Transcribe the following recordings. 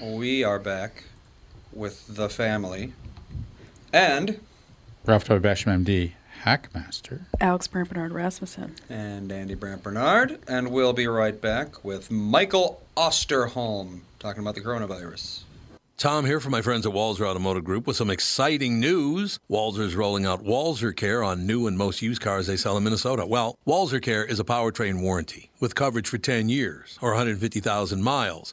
We are back with the family. And Ralph W. Basham, MD, Hackmaster. Alex Brant Bernard Rasmussen. and Andy Brant Barnard, and we'll be right back with Michael Osterholm talking about the coronavirus. Tom here from my friends at Walser Automotive Group with some exciting news. Walser's rolling out Walser Care on new and most used cars they sell in Minnesota. Well, Walser Care is a powertrain warranty with coverage for 10 years or 150,000 miles.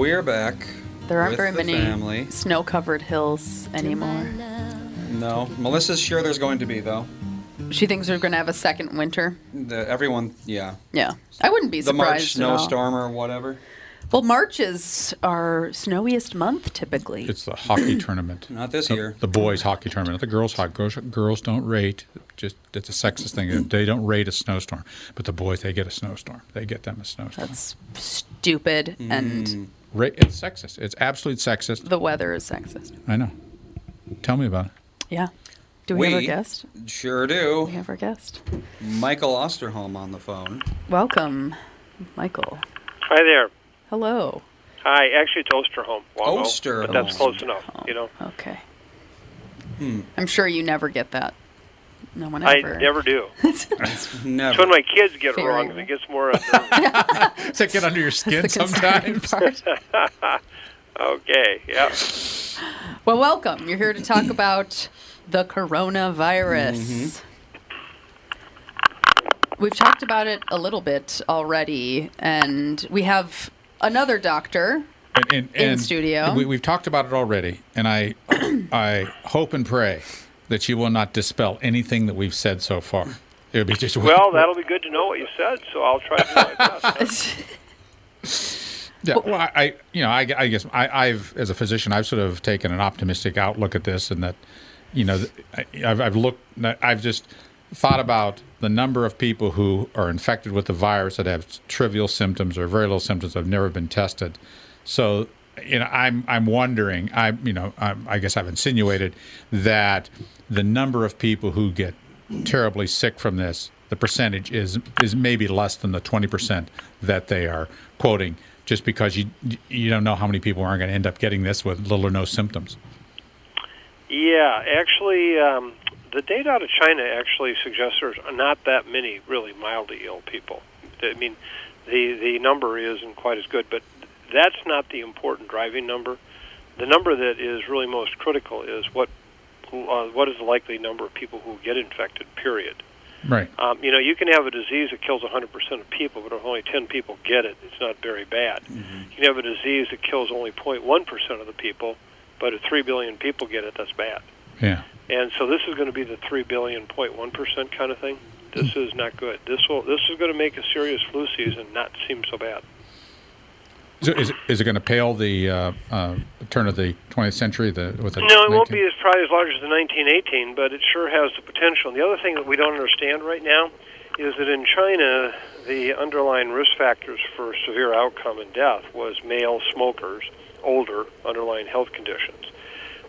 We're back. There aren't with very the many family. snow covered hills anymore. No, Melissa's sure there's going to be though. She thinks we're going to have a second winter. The, everyone, yeah. Yeah. I wouldn't be surprised. The March surprised. at all. snowstorm or whatever. Well, March is our snowiest month typically. It's the hockey tournament. Not this The- year. The boys' hockey tournament, not the girls' hockey. Girls, girls don't rate. Just it's a sexist thing. They don't rate a snowstorm, but the boys they get a snowstorm. They get them a snowstorm. That's stupid, Mm. and Ra- it's sexist. It's absolute sexist. the weather is sexist. I know. Tell me about it. Yeah. Do we, have a guest? Sure do. We have our guest. Michael Osterholm on the phone. Welcome, Michael. Hi there. Hello. Hi, actually, it's Osterholm. Well, Osterholm. But that's close enough, you know. Okay. Hmm. I'm sure you never get that. No one I never do. Never. It's when my kids get it wrong, it gets more. Does that get under your skin That's sometimes? okay, yeah. Well, welcome. You're here to talk about the coronavirus. Mm-hmm. We've talked about it a little bit already, and we have another doctor. And, and, In studio. We, we've talked about it already, and I, I hope and pray that you will not dispel anything that we've said so far. It would be just Well, that'll be good to know what you said, so I'll try to do my best. Yeah, well, I, I you know, I, I guess I, I've, as a physician, I've sort of taken an optimistic outlook at this, and that, you know, I, I've, I've looked, I've just thought about the number of people who are infected with the virus that have trivial symptoms or very little symptoms, have never been tested. So, you know, I'm, I'm wondering, I, you know, I, I guess I've insinuated that the number of people who get terribly sick from this, the percentage is is maybe less than the 20% that they are quoting just because you you don't know how many people are going to end up getting this with little or no symptoms. Yeah, actually, um, the data out of China actually suggests there's not that many really mildly ill people. I mean, the the number isn't quite as good, but that's not the important driving number. The number that is really most critical is what uh, what is the likely number of people who get infected. Period. Right. Um, you know, you can have a disease that kills 100% of people, but if only 10 people get it, it's not very bad. You can have a disease that kills only 0.1% of the people, but if 3 billion people get it, that's bad. Yeah. And so this is going to be the 3 billion 0.1% kind of thing. This is not good. This will this is going to make a serious flu season not seem so bad. So is, it- is it going to pale the uh, uh, turn of the 20th century? The, with the No, it won't be as probably as large as the 1918, but it sure has the potential. And the other thing that we don't understand right now is that in China, the underlying risk factors for severe outcome and death was male smokers, older, underlying health conditions.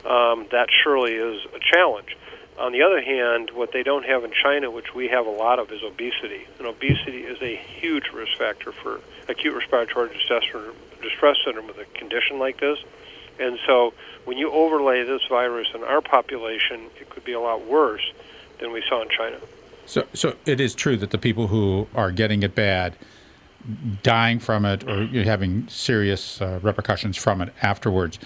Um, that surely is a challenge. On the other hand, what they don't have in China, which we have a lot of, is obesity. And obesity is a huge risk factor for acute respiratory distress, syndrome with a condition like this. And so when you overlay this virus in our population, it could be a lot worse than we saw in China. So, so it is true that the people who are getting it bad, dying from it, or having serious uh, repercussions from it afterwards,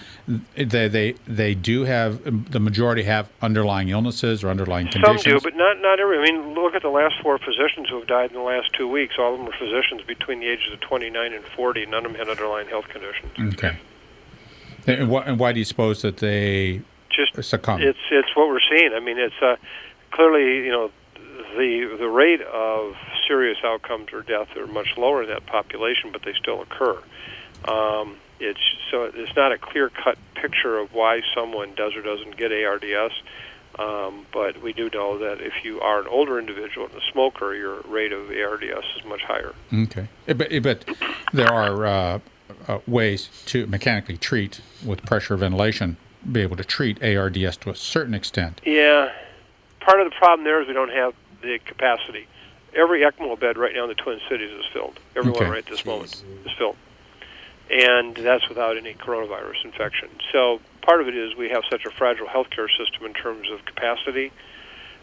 they, they they do have the majority have underlying illnesses or underlying conditions. Some do, but not not every. I mean, look at the last four physicians who have died in the last two weeks. All of them were physicians between the ages of 29 and 40. None of them had underlying health conditions. okay. And, wh- and why do you suppose that they Just succumb? it's it's what we're seeing. I mean, it's uh, clearly you know the the rate of serious outcomes or death are much lower in that population, but they still occur. Um, it's so it's not a clear cut picture of why someone does or doesn't get ARDS. Um, but we do know that if you are an older individual and a smoker, your rate of ARDS is much higher. Okay, Eh, but, eh, but there are uh, uh, ways to mechanically treat with pressure ventilation, be able to treat ARDS to a certain extent. Yeah, part of the problem there is we don't have the capacity. Every ECMO bed right now in the Twin Cities is filled. Everyone Okay. right at this moment is filled, and that's without any coronavirus infection. So part of it is we have such a fragile healthcare system in terms of capacity.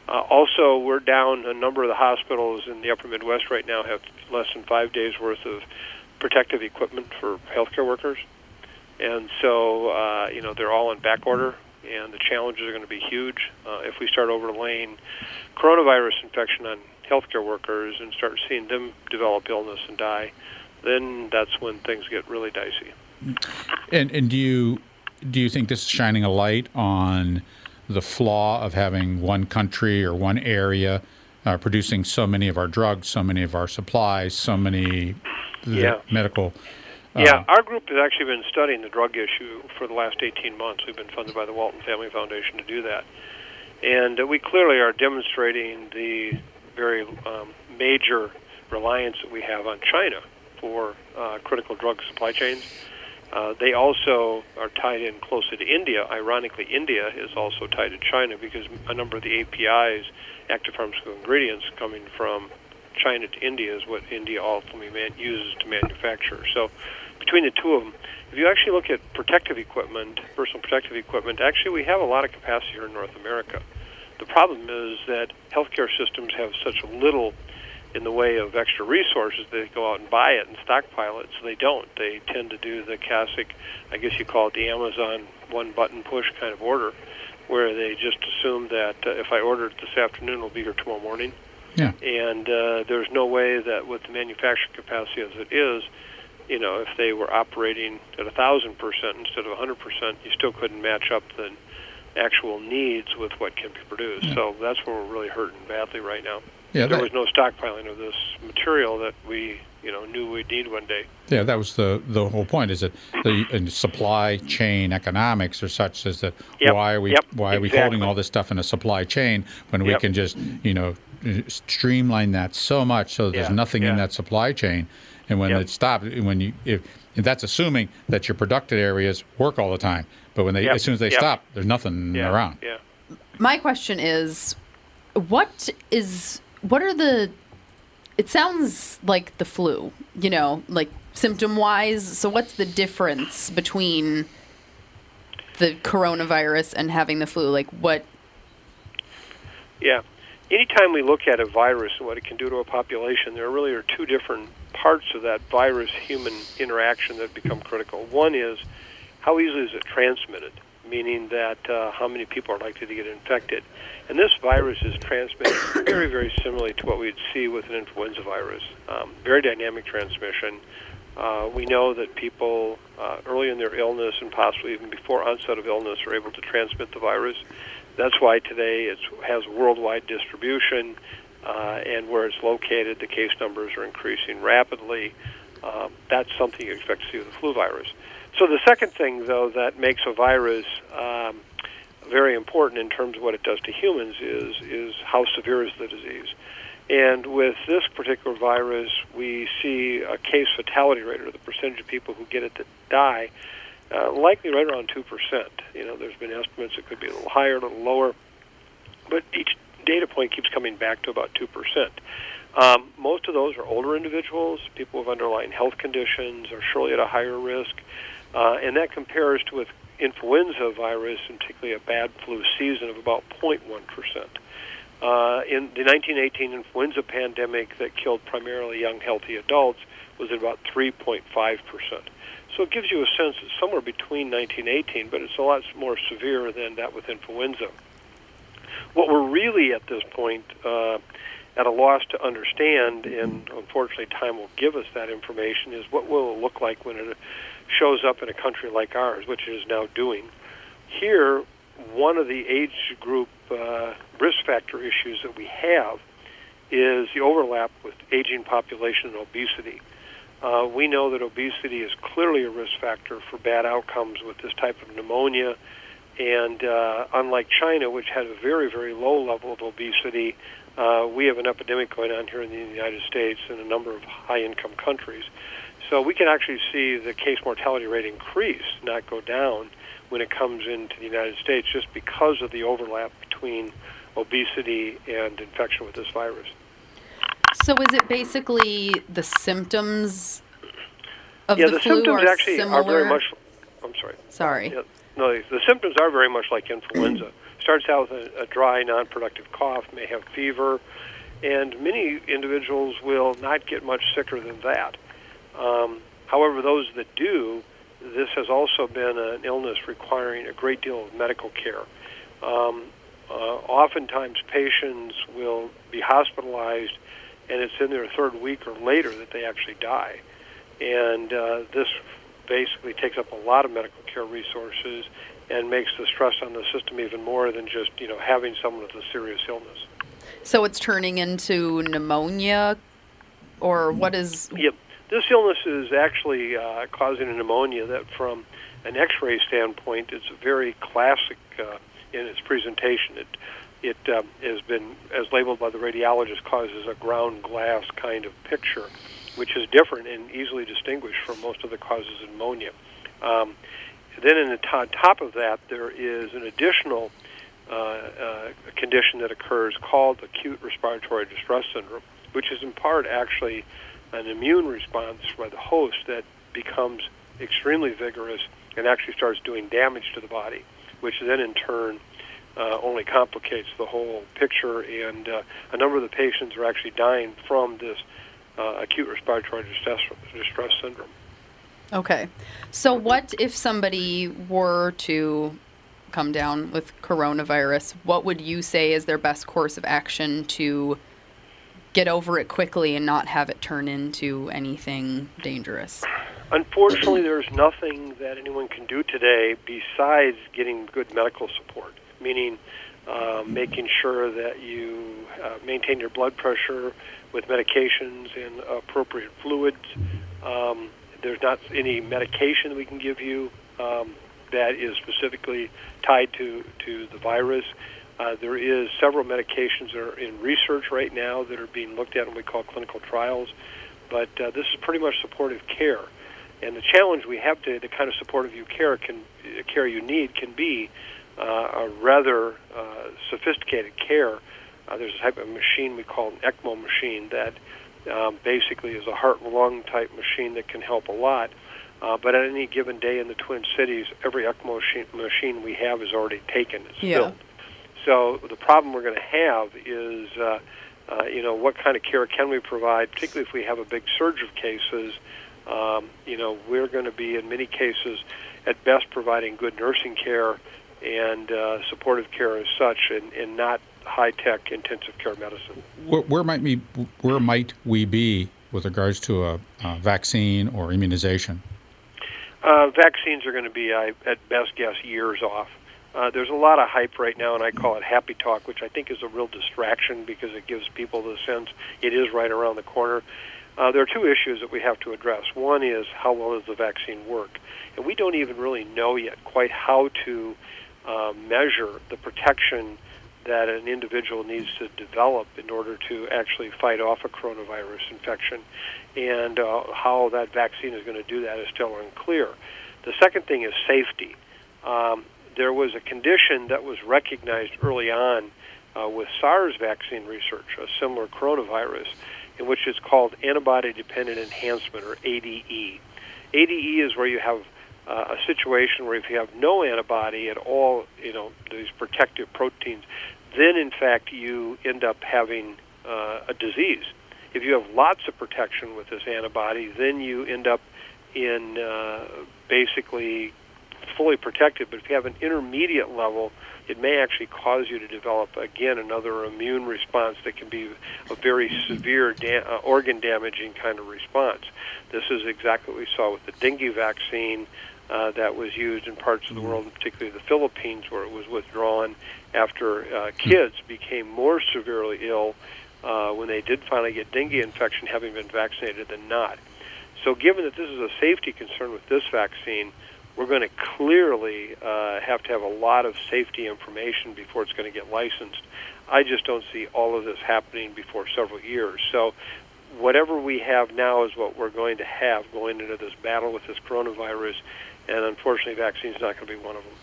Uh, also, we're down. A number of the hospitals in the Upper Midwest right now have less than five days worth of protective equipment for healthcare workers, and so uh, you know they're all in back order, and the challenges are going to be huge uh, if we start overlaying coronavirus infection on healthcare workers and start seeing them develop illness and die. Then that's when things get really dicey. And and do you do you think this is shining a light on the flaw of having one country or one area uh, producing so many of our drugs, so many of our supplies, so many the Yeah. medical? Yeah, our group has actually been studying the drug issue for the last 18 months. We've been funded by the Walton Family Foundation to do that. And uh, we clearly are demonstrating the very um, major reliance that we have on China for uh, critical drug supply chains. Uh, they also are tied in closely to India. Ironically, India is also tied to China because a number of the APIs, active pharmaceutical ingredients, coming from China to India is what India ultimately man- uses to manufacture. So, between the two of them, if you actually look at protective equipment, personal protective equipment, actually we have a lot of capacity here in North America. The problem is that healthcare systems have such little in the way of extra resources. They go out and buy it and stockpile it, so they don't. They tend to do the classic, I guess you call it the Amazon one button push kind of order, where they just assume that uh, if I order it this afternoon, it'll be here tomorrow morning Yeah. and uh, there's no way that with the manufacturing capacity as it is, you know, if they were operating at a thousand percent instead of a hundred percent, you still couldn't match up the actual needs with what can be produced. So that's where we're really hurting badly right now. Yeah, there that- was no stockpiling of this material that we, you know, knew we'd need one day. Yeah, that was the the whole point. Is that the supply chain economics are such as that Yep, why are we yep, why are we holding all this stuff in a supply chain when we can just you know streamline that so much so there's Yeah, nothing in that supply chain, and when Yep. it stops, when you if, if that's assuming that your productive areas work all the time, but when they Yep, as soon as they yep. stop, there's nothing Yeah, around. Yeah. My question is, what is what are the? It sounds like the flu, you know, like symptom wise. So what's the difference between the coronavirus and having the flu? Like what? Yeah. Anytime we look at a virus and what it can do to a population, there really are two different parts of that virus human interaction that become critical. One is how easily is it transmitted, meaning that uh, how many people are likely to get infected. And this virus is transmitted very, very similarly to what we'd see with an influenza virus. Um, very dynamic transmission. Uh, we know that people uh, early in their illness and possibly even before onset of illness are able to transmit the virus. That's why today it has worldwide distribution, uh, and where it's located, the case numbers are increasing rapidly. Um, that's something you expect to see with the flu virus. So the second thing, though, that makes a virus um, very important in terms of what it does to humans is is how severe is the disease. And with this particular virus, we see a case fatality rate, or the percentage of people who get it that die, uh, likely right around two percent. You know, there's been estimates it could be a little higher, a little lower, but each data point keeps coming back to about two percent. Um, most of those are older individuals, people with underlying health conditions, are surely at a higher risk, uh, and that compares to with influenza virus, and particularly a bad flu season of about 0.1 percent. Uh, in the 1918 influenza pandemic that killed primarily young, healthy adults was at about 3.5 percent. So it gives you a sense it's somewhere between 1918, but it's a lot more severe than that with influenza. What we're really at this point uh, at a loss to understand, and unfortunately time will give us that information, is what will it look like when it shows up in a country like ours, which it is now doing. Here, one of the age group uh, risk factor issues that we have is the overlap with aging population and obesity. Uh, we know that obesity is clearly a risk factor for bad outcomes with this type of pneumonia. And uh, unlike China, which had a very, very low level of obesity, uh, we have an epidemic going on here in the United States and a number of high income countries. So we can actually see the case mortality rate increase, not go down, when it comes into the United States just because of the overlap between obesity and infection with this virus. So is it basically the symptoms of yeah, the, the flu symptoms are actually similar? are very much. I'm sorry. Sorry. Yeah, no, the symptoms are very much like influenza. Starts out with a, a dry, non-productive cough, may have fever, and many individuals will not get much sicker than that. Um, however, those that do, this has also been an illness requiring a great deal of medical care. Um, uh, oftentimes, patients will be hospitalized, and it's in their third week or later that they actually die. And uh, this basically takes up a lot of medical care resources and makes the stress on the system even more than just you know having someone with a serious illness. So it's turning into pneumonia, or what is? Yep. This illness is actually uh, causing a pneumonia that, from an X-ray standpoint, it's very classic uh, in its presentation. It it um, has been, as labeled by the radiologist, causes a ground glass kind of picture, which is different and easily distinguished from most of the causes of pneumonia. Um, then, in the to- top of that, there is an additional uh, uh, condition that occurs called acute respiratory distress syndrome, which is in part actually an immune response by the host that becomes extremely vigorous and actually starts doing damage to the body, which then in turn uh, only complicates the whole picture. And uh, a number of the patients are actually dying from this uh, acute respiratory distress, distress syndrome. Okay. So what if somebody were to come down with coronavirus? What would you say is their best course of action to get over it quickly and not have it turn into anything dangerous? Unfortunately, there's nothing that anyone can do today besides getting good medical support, meaning uh, making sure that you uh, maintain your blood pressure with medications and appropriate fluids. Um, there's not any medication we can give you um, that is specifically tied to, to the virus. Uh, there is several medications that are in research right now that are being looked at what we call clinical trials, but uh, this is pretty much supportive care. And the challenge we have to the kind of supportive you care can care you need can be uh, a rather uh, sophisticated care. Uh, there's a type of machine we call an ECMO machine that um, basically is a heart lung type machine that can help a lot. Uh, but at any given day in the Twin Cities, every ECMO machine, machine we have is already taken. It's Yeah. filled. So the problem we're going to have is, uh, uh, you know, what kind of care can we provide, particularly if we have a big surge of cases. Um, you know, we're going to be in many cases, at best, providing good nursing care and uh, supportive care as such, and, and not high-tech intensive care medicine. Where, where might we where might we be with regards to a, a vaccine or immunization? Uh, vaccines are going to be, I, at best guess, years off. Uh, there's a lot of hype right now, and I call it happy talk, which I think is a real distraction because it gives people the sense it is right around the corner. Uh, there are two issues that we have to address. One is how well does the vaccine work? And we don't even really know yet quite how to uh, measure the protection that an individual needs to develop in order to actually fight off a coronavirus infection. And uh, how that vaccine is going to do that is still unclear. The second thing is safety. Um, there was a condition that was recognized early on uh, with SARS vaccine research, a similar coronavirus, in which is called antibody dependent enhancement, or ADE. ADE is where you have uh, a situation where if you have no antibody at all, you know, these protective proteins, then in fact you end up having uh, a disease. If you have lots of protection with this antibody, then you end up in uh, basically fully protected. But if you have an intermediate level, it may actually cause you to develop again another immune response that can be a very severe da- uh, organ damaging kind of response. This is exactly what we saw with the dengue vaccine uh, that was used in parts of the world, particularly the Philippines, where it was withdrawn after uh, kids became more severely ill uh, when they did finally get dengue infection, having been vaccinated, than not. So, given that this is a safety concern with this vaccine, we're going to clearly uh, have to have a lot of safety information before it's going to get licensed. I just don't see all of this happening before several years. So, whatever we have now is what we're going to have going into this battle with this coronavirus, and unfortunately, vaccine is not going to be one of them.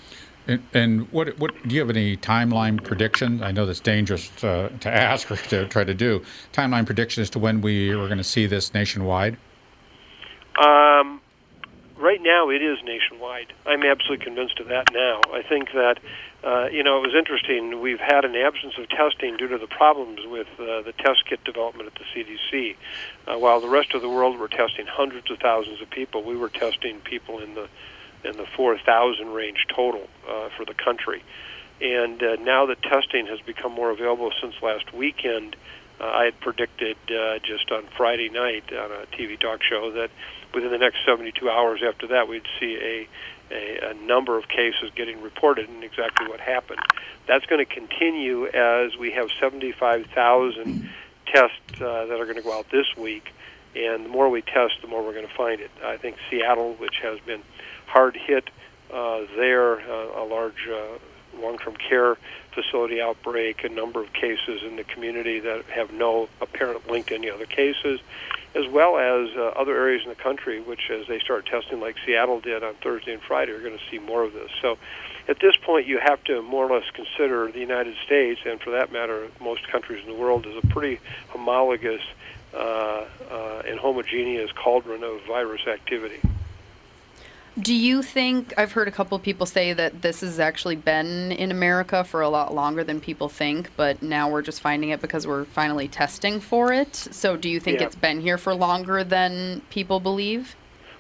And, and what what do you have any timeline prediction? I know that's dangerous to, to ask or to try to do. Timeline prediction as to when we are going to see this nationwide. Um, right now, it is nationwide. I'm absolutely convinced of that now. I think that uh, you know it was interesting. We've had an absence of testing due to the problems with uh, the test kit development at the CDC. Uh, while the rest of the world were testing hundreds of thousands of people, we were testing people in the in the 4,000 range total uh, for the country. And uh, now that testing has become more available since last weekend, uh, I had predicted uh, just on Friday night on a TV talk show that within the next 72 hours after that, we'd see a, a, a number of cases getting reported and exactly what happened. That's going to continue as we have 75,000 tests uh, that are going to go out this week. And the more we test, the more we're going to find it. I think Seattle, which has been hard hit uh, there, uh, a large uh, long-term care facility outbreak, a number of cases in the community that have no apparent link to any other cases, as well as uh, other areas in the country, which as they start testing like Seattle did on Thursday and Friday, are going to see more of this. So at this point, you have to more or less consider the United States, and for that matter, most countries in the world, as a pretty homologous uh, uh, and homogeneous cauldron of virus activity. Do you think I've heard a couple of people say that this has actually been in America for a lot longer than people think, but now we're just finding it because we're finally testing for it. So do you think Yeah. it's been here for longer than people believe?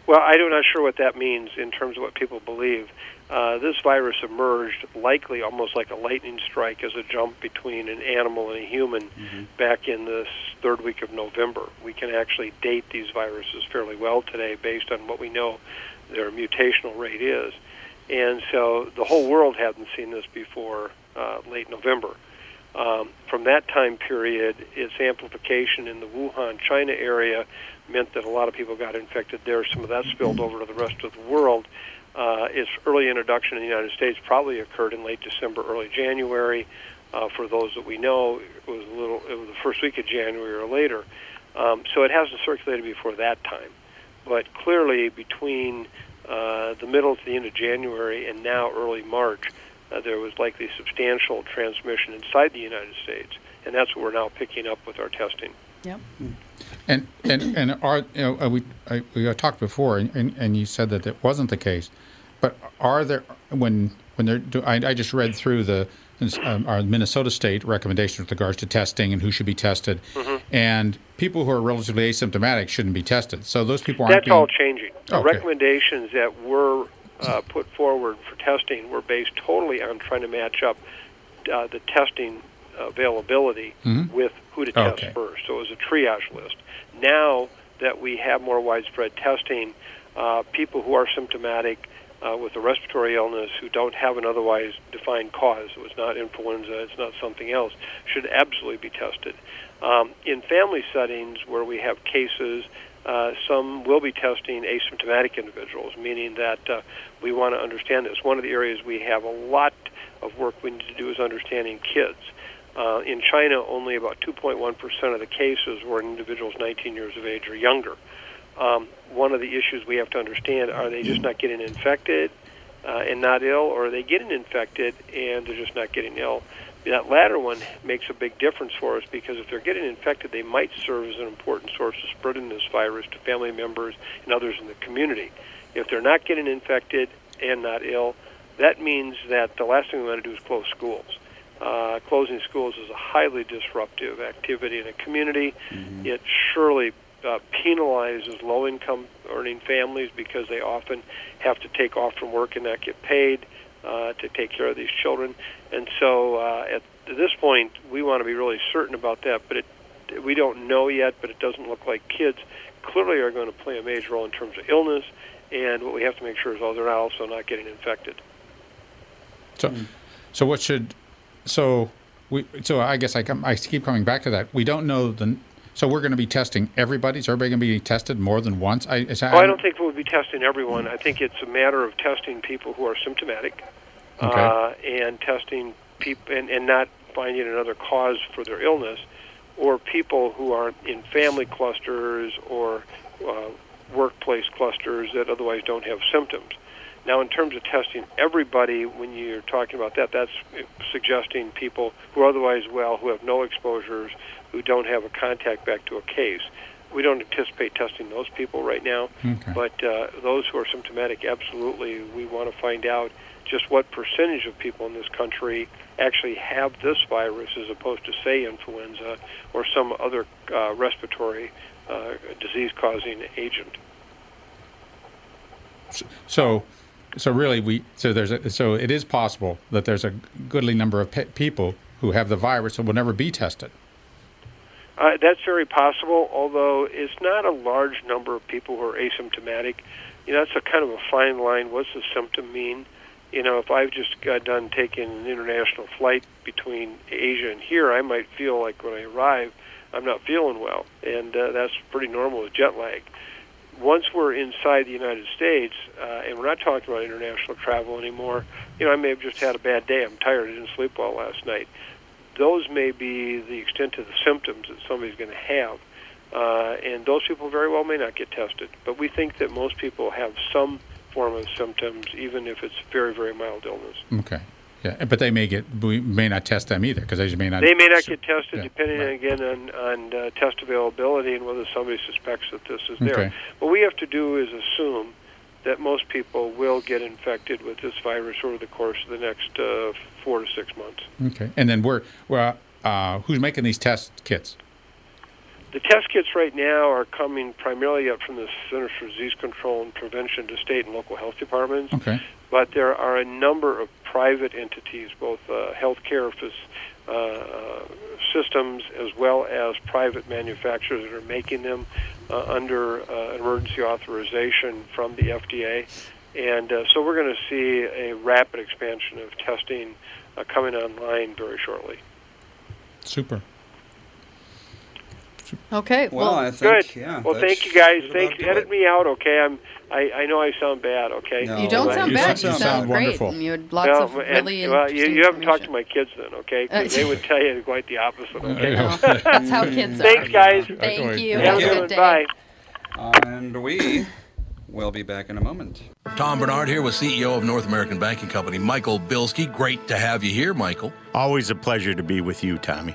Well, I'm not sure what that means in terms of what people believe. Uh, this virus emerged likely almost like a lightning strike as a jump between an animal and a human back in the third week of November. We can actually date these viruses fairly well today based on what we know their mutational rate is. And so the whole world hadn't seen this before uh, late November. Um, from that time period, its amplification in the Wuhan, China area meant that a lot of people got infected there. Some of that spilled over to the rest of the world. Uh, its early introduction in the United States probably occurred in late December, early January. Uh, for those that we know, it was a little. It was the first week of January or later. Um, so it hasn't circulated before that time. But clearly, between uh, the middle to the end of January and now early March, uh, there was likely substantial transmission inside the United States, and that's what we're now picking up with our testing. Yep. And and and are you know uh, we I, we uh, talked before, and, and, and you said that it wasn't the case, but are there when when they're do, I, I just read through the um, our Minnesota state recommendations with regards to testing and who should be tested, and people who are relatively asymptomatic shouldn't be tested. So those people aren't That's being all changing. The Okay. recommendations that were uh, put forward for testing were based totally on trying to match up uh, the testing availability with who to test Okay. first. So it was a triage list. Now that we have more widespread testing, uh, people who are symptomatic uh, with a respiratory illness who don't have an otherwise defined cause, it was not influenza, it's not something else, should absolutely be tested. Um, in family settings where we have cases, uh, some will be testing asymptomatic individuals, meaning that uh, we want to understand this. One of the areas we have a lot of work we need to do is understanding kids. Uh, in China, only about 2.1% of the cases were in individuals 19 years of age or younger. Um, one of the issues we have to understand are they just not getting infected uh, and not ill, or are they getting infected and they're just not getting ill? That latter one makes a big difference for us because if they're getting infected, they might serve as an important source of spreading this virus to family members and others in the community. If they're not getting infected and not ill, that means that the last thing we want to do is close schools. Uh, closing schools is a highly disruptive activity in a community. Mm-hmm. It surely uh, penalizes low income earning families because they often have to take off from work and not get paid uh, to take care of these children. And so uh, at this point, we want to be really certain about that, but it, we don't know yet, but it doesn't look like kids clearly are going to play a major role in terms of illness. And what we have to make sure is, oh, they're not also not getting infected. So, so what should, so we, so I guess I come, I keep coming back to that. We don't know the, so we're going to be testing everybody. Is everybody going to be tested more than once? I, is that, oh, I don't think we'll be testing everyone. I think it's a matter of testing people who are symptomatic, okay. uh, and testing people and, and not finding another cause for their illness, or people who are in family clusters or uh, workplace clusters that otherwise don't have symptoms. Now, in terms of testing everybody, when you're talking about that, that's suggesting people who are otherwise well, who have no exposures, who don't have a contact back to a case. We don't anticipate testing those people right now, okay. but uh, those who are symptomatic, absolutely, we want to find out just what percentage of people in this country actually have this virus as opposed to, say, influenza or some other uh, respiratory uh, disease causing agent. So, so really, we so there's a, so it is possible that there's a goodly number of pe- people who have the virus and will never be tested. Uh, that's very possible, although it's not a large number of people who are asymptomatic. You know, that's a kind of a fine line. What's the symptom mean? You know, if I've just got done taking an international flight between Asia and here, I might feel like when I arrive, I'm not feeling well, and uh, that's pretty normal with jet lag. Once we're inside the United States, uh, and we're not talking about international travel anymore, you know, I may have just had a bad day. I'm tired. I didn't sleep well last night those may be the extent of the symptoms that somebody's going to have. Uh, and those people very well may not get tested. But we think that most people have some form of symptoms, even if it's very, very mild illness. Okay. Yeah, but they may get we may not test them either because they may not. They may not get tested, yeah, depending right. again on on uh, test availability and whether somebody suspects that this is there. Okay. What we have to do is assume that most people will get infected with this virus over the course of the next uh, four to six months. Okay, and then we're, well, uh, who's making these test kits? The test kits right now are coming primarily up from the Centers for Disease Control and Prevention to state and local health departments. Okay. But there are a number of private entities, both uh, healthcare uh, systems as well as private manufacturers that are making them uh, under uh, emergency authorization from the FDA. And uh, so we're going to see a rapid expansion of testing uh, coming online very shortly. Super. Okay. Well, well I think, good. Yeah, well, thank you guys. Thanks. Edit me out, okay? I'm. I, I know I sound bad, okay? No, you don't sound you bad. Sound, you sound, great. wonderful. And you had lots no, of really and, Well, you, you haven't talked to my kids then, okay? Uh, because they would tell you quite the opposite. Okay. That's how kids are. Thanks, guys. Thank you. Have a good day. Bye. And we will be back in a moment. Tom Barnard here with CEO of North American Banking Company, Michael Bilski. Great to have you here, Michael. Always a pleasure to be with you, Tommy.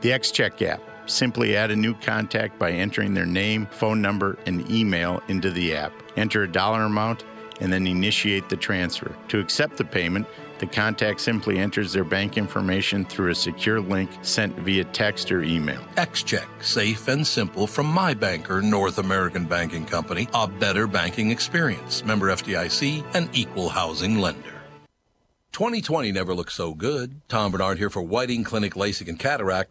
The XCheck app. Simply add a new contact by entering their name, phone number, and email into the app. Enter a dollar amount and then initiate the transfer. To accept the payment, the contact simply enters their bank information through a secure link sent via text or email. XCheck, safe and simple from my banker, North American Banking Company, a better banking experience. Member FDIC, an equal housing lender. 2020 never looked so good. Tom Barnard here for Whiting Clinic LASIK and Cataract.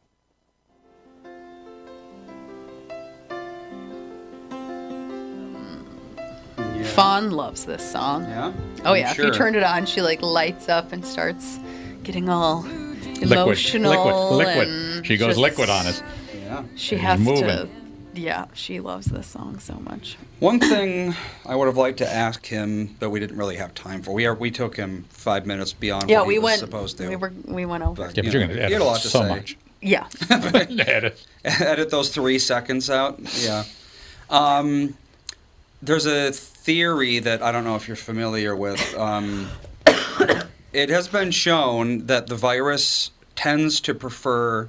Fawn loves this song. Yeah. Oh I'm yeah, if you turn it on, she like lights up and starts getting all Liquid, emotional. liquid, liquid. and She goes just- liquid on us. Yeah. She She's has to. moving. Yeah, she loves this song so much. One thing I would have liked to ask him, but we didn't really have time for. We are we took him five minutes beyond Yeah, what we he was went. supposed to. We were. We went over. But, Yeah, you but you're going to edit a so say. much. Yeah. edit. edit those three seconds out. Yeah. Um, there's a theory that I don't know if you're familiar with. Um, it has been shown that the virus tends to prefer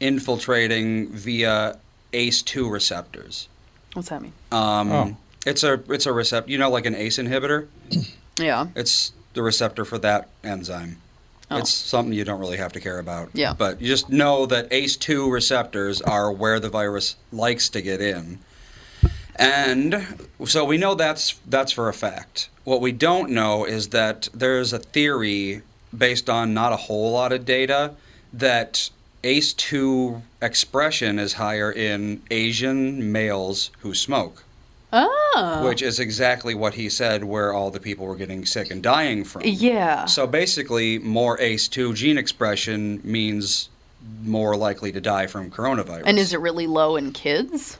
infiltrating via ACE2 receptors. What's that mean? Um, Oh. It's a it's a receptor. You know, like an ACE inhibitor. Yeah. It's the receptor for that enzyme. Oh. It's something you don't really have to care about. Yeah. But you just know that ACE2 receptors are where the virus likes to get in. And so we know that's that's for a fact. What we don't know is that there's a theory based on not a whole lot of data that ACE2 expression is higher in Asian males who smoke, Oh. which is exactly what he said where all the people were getting sick and dying from. Yeah. So basically, more ACE2 gene expression means more likely to die from coronavirus. and is it really low in kids?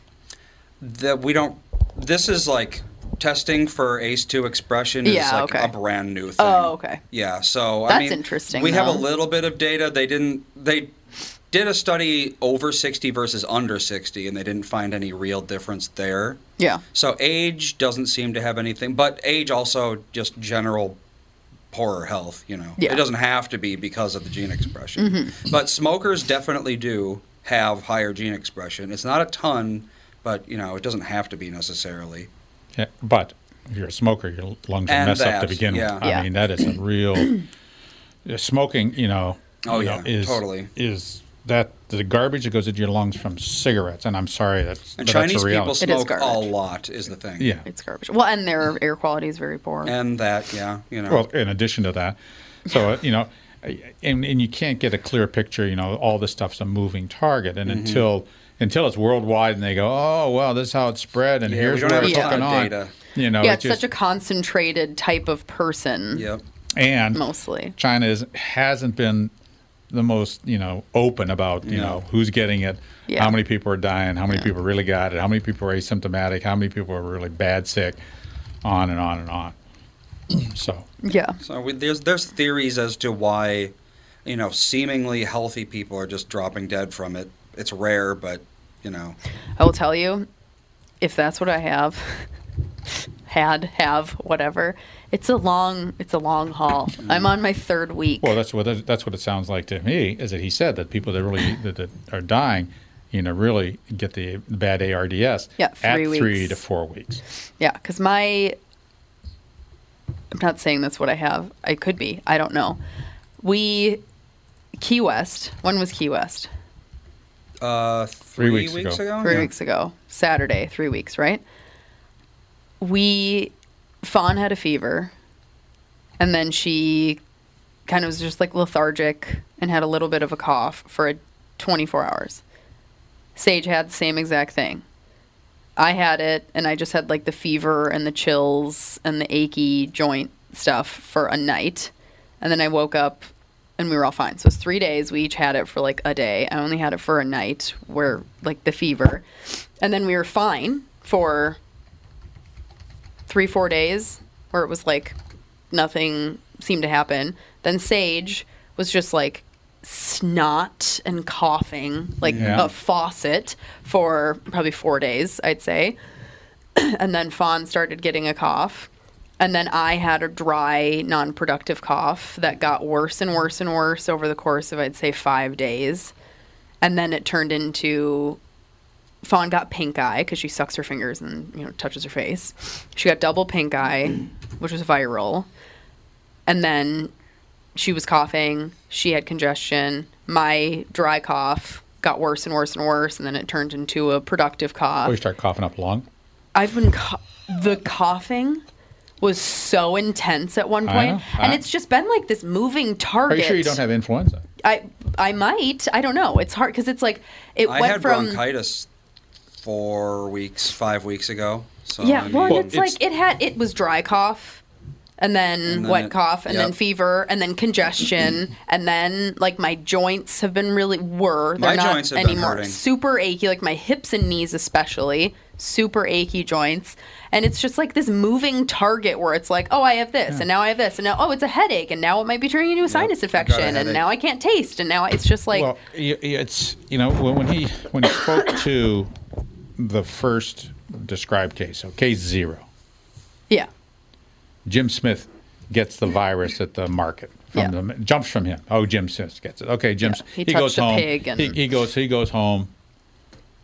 That we don't? This is like testing for ACE2 expression is Yeah, like okay. a brand new oh, thing. Oh, okay. Yeah. So I That's mean, interesting, We have a little bit of data. They didn't. They did a study over 60 versus under 60, and they didn't find any real difference there. Yeah. So age doesn't seem to have anything, but age also just general poorer health. You know, Yeah. it doesn't have to be because of the gene expression. Mm-hmm. But smokers definitely do have higher gene expression. It's not a ton, but you know, it doesn't have to be necessarily. Yeah, but if you're a smoker, your lungs are And messed up to begin yeah. with. I Yeah. mean, that is a real smoking. You know, Oh, you know, yeah, is totally. is that the garbage that goes into your lungs from cigarettes? And I'm sorry, that's And Chinese that's a people reality. It is smoke a lot, is the thing. yeah. It's garbage. Well, and their air quality is very poor. And that, yeah, you know. Well, in addition to that, so uh, you know, and and you can't get a clear picture. You know, all this stuff's a moving target, and Mm-hmm. until until it's worldwide, and they go, oh well, this is how it spread, and Yeah, here's don't where it's a ton hooking on. data. You know, yeah, it it's just, such a concentrated type of person. yep. and Mostly. China is, hasn't been the most you know open about you No. know who's getting it, Yeah. how many people are dying, how many Yeah. people really got it, how many people are asymptomatic, how many people are really bad sick, on and on and on. So Yeah. So we, there's there's theories as to why, you know, seemingly healthy people are just dropping dead from it. It's rare, but you know, I will tell you, if that's what I have, had, have, whatever, it's a long, it's a long haul. I'm on my third week. Well, that's what that's what it sounds like to me. Is that he said that people that really that, that are dying, you know, really get the bad ARDS Yeah, at three three to four weeks. Yeah, because my. I'm not saying that's what I have. I could be. I don't know. We. Key West. When was Key West? Uh, three, weeks weeks, ago. ago. Three Yeah. weeks ago. Saturday, three weeks, right? We. Fawn had a fever. And then she kind of was just like lethargic and had a little bit of a cough for a 24 hours. Sage had the same exact thing. I had it, and I just had like the fever and the chills and the achy joint stuff for a night, and then I woke up and we were all fine. So it's three days. We each had it for like a day. I only had it for a night, where like the fever, and then we were fine for three, four days, where it was like nothing seemed to happen. Then Sage was just like snot and coughing like Yeah. a faucet for probably four days, I'd say. and then Fawn started getting a cough. And then I had a dry, non productive cough that got worse and worse and worse over the course of, I'd say, five days. And then it turned into Fawn got pink eye because she sucks her fingers and you know touches her face. She got double pink eye, which was viral, and then she was coughing. She had congestion. My dry cough got worse and worse and worse, and then it turned into a productive cough. Oh, you start coughing up lung. I've been cou- the coughing was so intense at one point, and I- it's just been like this moving target. Are target. you sure you don't have influenza? I I might. I don't know. It's hard because it's like it I went had from bronchitis four weeks, five weeks ago. So yeah. I well, mean, and it's, like it had it was dry cough, and then, And then wet it- cough, and then fever, and then congestion, and then like my joints have been really were they're My not joints have been anymore. hurting. Super achy, like my hips and knees especially. Super achy joints, and it's just like this moving target where it's like, oh, I have this, and now I have this, and now oh, it's a headache, and now it might be turning into a sinus I've a infection, and now I can't taste, and now it's just like, well, it's you know when when he when he spoke to the first described case, so case zero, yeah, Jim Smith gets the virus at the market from Yeah. the jumps from him. Oh, Jim Smith gets it. Okay, Jim. Yeah, he he goes home. he, he goes. He goes home.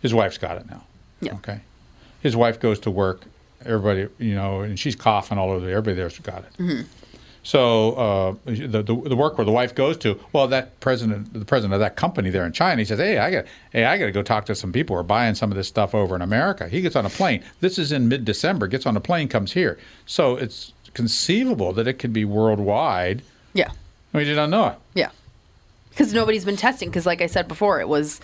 His wife's got it now. Yeah. Okay. His wife goes to work. Everybody, you know, and she's coughing all over. Everybody there's got it. Mm-hmm. So uh, the, the the work where the wife goes to, well, that president, the president of that company there in China, he says, "Hey, I got, hey, I got to go talk to some people who are buying some of this stuff over in America." He gets on a plane. This is in mid-December. Gets on a plane, comes here. So it's conceivable that it could be worldwide. yeah. We just don't know it. Yeah. Because nobody's been testing. Because, like I said before, it was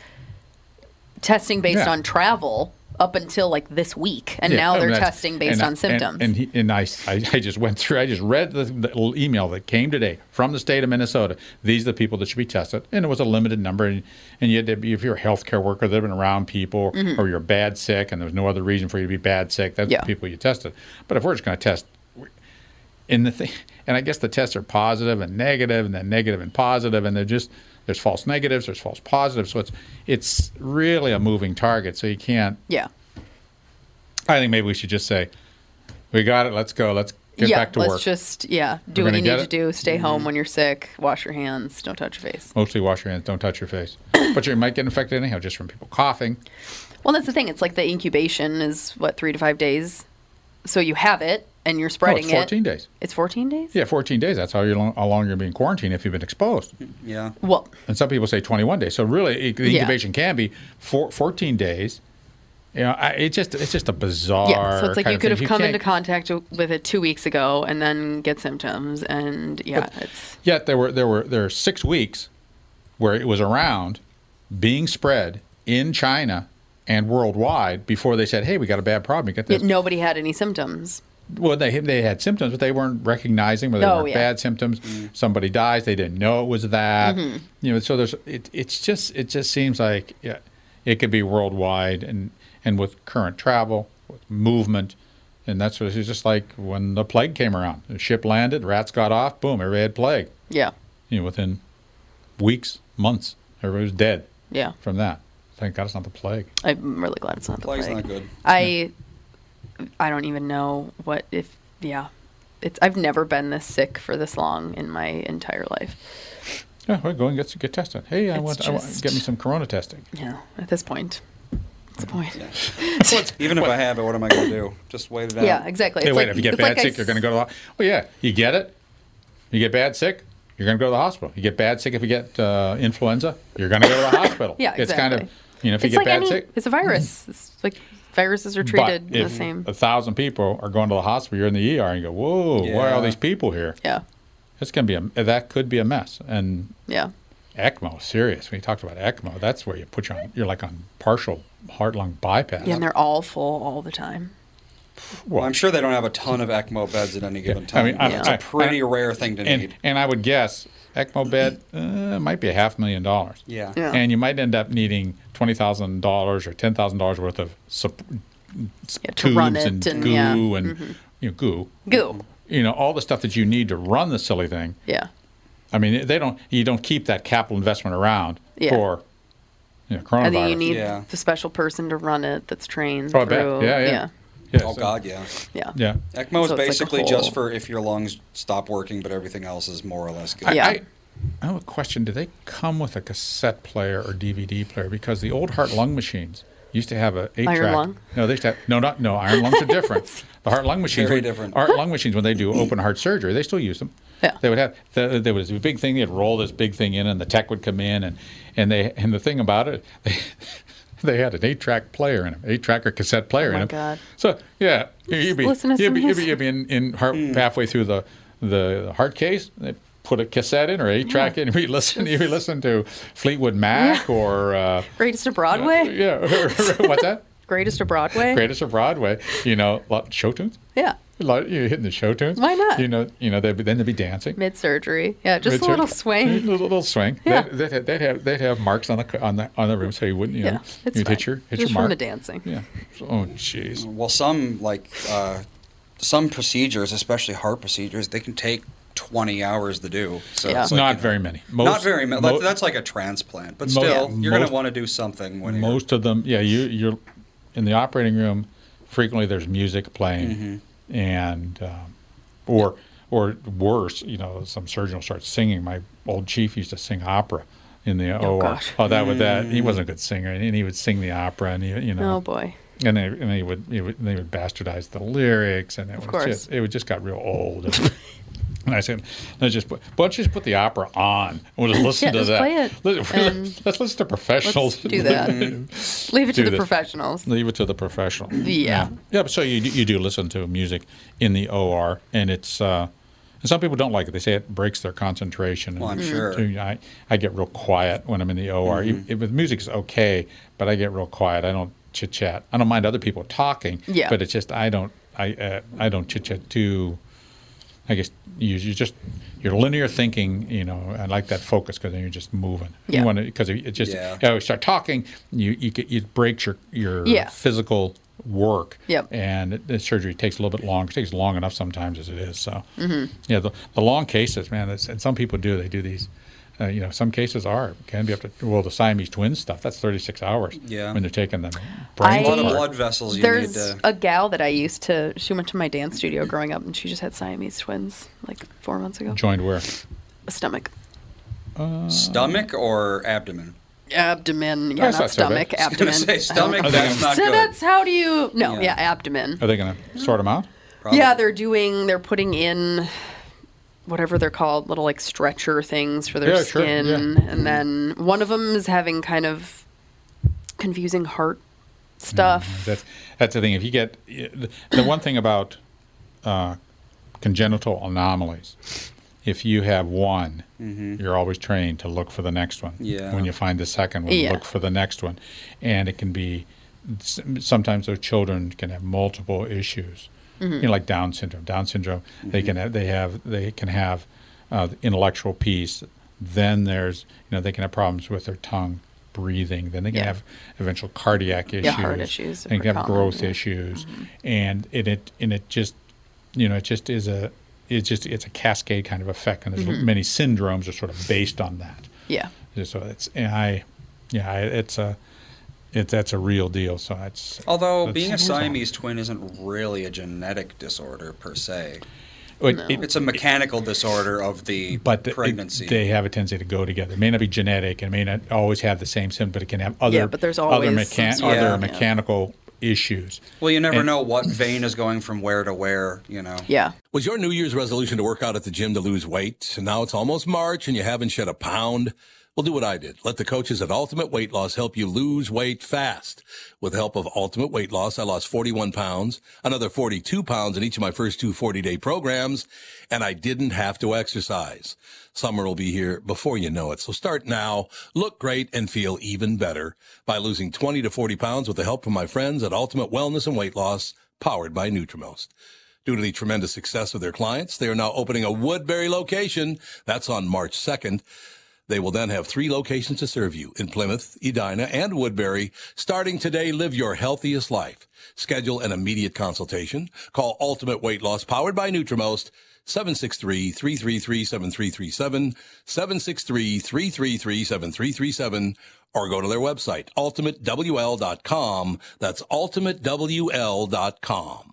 testing based Yeah. on travel up until like this week. And Yeah, now they're testing based and I- on symptoms. And, and, he, and I, I, I just went through, I just read the, the email that came today from the state of Minnesota. These are the people that should be tested. And it was a limited number. And, and you had to be, if you're a healthcare worker that have been around people or you're bad sick and there's no other reason for you to be bad sick, that's Mm-hmm. Yeah. the people you tested. But if we're just going to test, in the thing, and I guess the tests are positive and negative, and then negative and positive, and they're just there's false negatives, there's false positives, so it's it's really a moving target. So you can't. yeah. I think maybe we should just say, we got it. Let's go. Let's get yeah. back to let's work. just, yeah, do We're what you need to? Mm-hmm. do. Stay home when you're sick. Wash your hands. Don't touch your face. Mostly wash your hands. Don't touch your face. but you might get infected anyhow, just from people coughing. Well, that's the thing. It's like the incubation is what, three to five days? So you have it and you're oh, No, spreading it's 14 it. days. It's 14 days? Yeah, 14 days. That's how, you're, long- how long you're being quarantined if you've been exposed. yeah. Well, And some people say 21 days. So really, it, the Yeah. incubation can be four, 14 days. You know, I, it just it's just a bizarre. yeah. So it's like kind you could thing. have come can't- into contact with it two weeks ago and then get symptoms. And yeah, it's. Yet there were there were there were six weeks where it was around, being spread in China and worldwide before they said, "Hey, we got a bad problem. You get Yet this." nobody had any symptoms. Well, they they had symptoms, but they weren't recognizing whether Oh, they were yeah. bad symptoms. Somebody dies, they didn't know it was that. Mm-hmm. You know, so there's it. It's just it just seems like yeah, it could be worldwide, and and with current travel, with movement, and that's what it's just like when the plague came around. The ship landed, rats got off, boom, everybody had plague. Yeah. You know, within weeks, months, everybody was dead Yeah. from that. Thank God it's not the plague. I'm really glad it's not the Plague's plague. Plague's not good. I I don't even know what if yeah. It's I've never been this sick for this long in my entire life. Yeah, well, go and get get tested. Hey, I It's want, I want get me some corona testing. Yeah, at this point. What's the point? Even if I have it, what am I going to do? Just wait it out. Yeah, exactly. Hey, It's wait, like- if you get bad like I sick, you're going to go to the ho- Well, yeah, you get it. You get bad sick, you're going to go to the hospital. You get bad sick if you get uh, influenza, you're going to go to the hospital. Yeah, exactly. It's kind of, you know, if It's you get like bad any sick. it's a virus. It's like viruses are treated but the same. a thousand people are going to the hospital, you're in the ER, and you go, whoa, why are all these people here? Yeah. It's going to be a, that could be a mess. And Yeah. ECMO, serious. When you talked about ECMO, that's where you put you on. You're like on partial heart lung bypass. Yeah, and they're all full all the time. Well, I'm sure they don't have a ton of ECMO beds at any given I time. mean, I- it's a pretty I- rare thing to and, need. and I would guess ECMO bed uh, might be a half million dollars. Yeah. Yeah. And you might end up needing twenty thousand dollars or ten thousand dollars worth of sup- Yeah, to tubes run it and, and, goo yeah. and mm-hmm. you know, goo. Goo. You know all the stuff that you need to run the silly thing. Yeah. I mean, they don't. You don't keep that capital investment around Yeah. for you know, coronavirus. And then you need Yeah. the special person to run it that's trained Oh, I bet. through. Yeah, yeah. Yes. Oh God, yeah. Yeah. Yeah. ECMO is So it's like a basically just for if your lungs stop working, but everything else is more or less good. I, Yeah. I, I have a question. Do they come with a cassette player or DVD player? Because the old heart lung machines used to have a eight Iron track. lung? No, they used to have no, not no. Iron lungs are different. The heart lung machines, Very when- different. Heart lung machines, when they do open heart surgery, they still use them. Yeah. They would have the, there was a big thing. They'd roll this big thing in, and the tech would come in, and and they and the thing about it, they they had an eight track player in them, eight track or cassette player Oh my in them. God. So yeah, you'd be you'd be, you'd be, you'd be in, in heart hmm. halfway through the the heart case. They put a cassette in or eight track in. And we listen. You listen to Fleetwood Mac or uh, Greatest of Broadway? yeah, what's that? Greatest of Broadway? Greatest of Broadway. You know, lot show tunes. Yeah. A lot- You're hitting the show tunes. Why not? You know, you know. They'd be, then they'd be dancing. Mid surgery. Yeah, just a Mid-surgery. little A swing. little, little swing. Yeah. They'd, they'd, have, they'd have they'd have marks on the on the on the room, so you wouldn't you Yeah. know It's you'd fine. hit your hit just your mark. from the dancing. Yeah. Oh jeez. Well, some like uh, some procedures, especially heart procedures, they can take 20 hours to do. So Yeah. it's like, Not you know, very many. not very many. mo- that's like a transplant, but Mo- still, yeah. you're going to want to do something when you're. most of them yeah you you're in the operating room frequently there's music playing Mm-hmm. and um, or or worse you know some surgeon will start singing my old chief used to sing opera in the Oh, OR. gosh. Oh, that would that Mm. he wasn't a good singer, and he would sing the opera, and he, you know, Oh boy. and they and they would, would they would bastardize the lyrics, and it was course. just it would just got real old. And, and I said, let's just put, why don't you just put the opera on? We'll just listen Yeah, to just that. play it, Let, and us listen to professionals. Let's do that. Leave it to the this. professionals. Leave it to the professional. Yeah. Yeah, but so you do- you do listen to music in the OR, and it's uh, and some people don't like it. They say it breaks their concentration. Well, I'm And sure. so I I get real quiet when I'm in the OR. Mm-hmm. Even- If music's okay, but I get real quiet. I don't chit chat. I don't mind other people talking. Yeah. But it's just I don't I uh, I don't chit chat too. I guess you you just your linear thinking, you know, I like that focus because then you're just moving. Yeah. You want to because it just Yeah. you know, start talking, you you get it breaks your your Yeah. physical work. Yep. And it, the surgery takes a little bit longer. It takes long enough sometimes as it is. So Mm-hmm. yeah, the, the long cases, man. It's, and some people do. They do these. Uh, you know, some cases are can be up to well the Siamese twins stuff. That's 36 hours. Yeah. When they're taking them. I- a lot of I- blood vessels you There's need to. a gal that I used to. She went to my dance studio growing up, and she just had Siamese twins like four months ago. Joined where? A stomach, stomach or abdomen? abdomen. Yeah, That's not not so bad. stomach. I was Abdomen. say stomach. Are That's not So good. that's how do you? No, Yeah. yeah, abdomen. Are they going to sort them out? Probably. Yeah, they're doing. They're putting in whatever they're called, little like stretcher things for their Yeah, sure, skin, yeah. and mm-hmm. then one of them is having kind of confusing heart stuff. Mm-hmm. That's that's the thing. If you get the one thing about uh, congenital anomalies, if you have one, mm-hmm. you're always trained to look for the next one. Yeah. When you find the second one, Yeah. look for the next one, and it can be sometimes those children can have multiple issues. Mm-hmm. You know, like Down syndrome. Down syndrome, they can have, they have they can have uh, intellectual piece. Then there's you know they can have problems with their tongue, breathing. Then they can Yeah. have eventual cardiac issues. Yeah, heart issues They can have growth yeah. issues, and it, it and it just you know it just is a it's just it's a cascade kind of effect, and there's Mm-hmm. many syndromes are sort of based on that. Yeah. So it's and I yeah it's a it that's a real deal. So it's Although That's- being a Siamese twin isn't really a genetic disorder per se. it, it- It's a mechanical disorder of the but the- it- pregnancy. they have a tendency to go together. It may not be genetic, and it may not always have the same symptom, but it can have other Yeah, but there's always mechan- some sort other Yeah. mechanical issues. well, you never and- know what vein is going from where to where. You know. Yeah. Was your New Year's resolution to work out at the gym to lose weight? And now it's almost March and you haven't shed a pound? Well, do what I did. Let the coaches at Ultimate Weight Loss help you lose weight fast. With the help of Ultimate Weight Loss, I lost 41 pounds, another 42 pounds in each of my first two 40 day programs, and I didn't have to exercise. Summer will be here before you know it. So start now, look great, and feel even better by losing 20 to 40 pounds with the help of my friends at Ultimate Wellness and Weight Loss, powered by Nutrimost. Due to the tremendous success of their clients, they are now opening a Woodbury location. That's on March 2nd. They will then have three locations to serve you in Plymouth, Edina, and Woodbury. Starting today, live your healthiest life. Schedule an immediate consultation. Call Ultimate Weight Loss powered by Nutrimost 763-333-7337, 763-333-7337, or go to their website, ultimatewl.com. That's ultimatewl.com.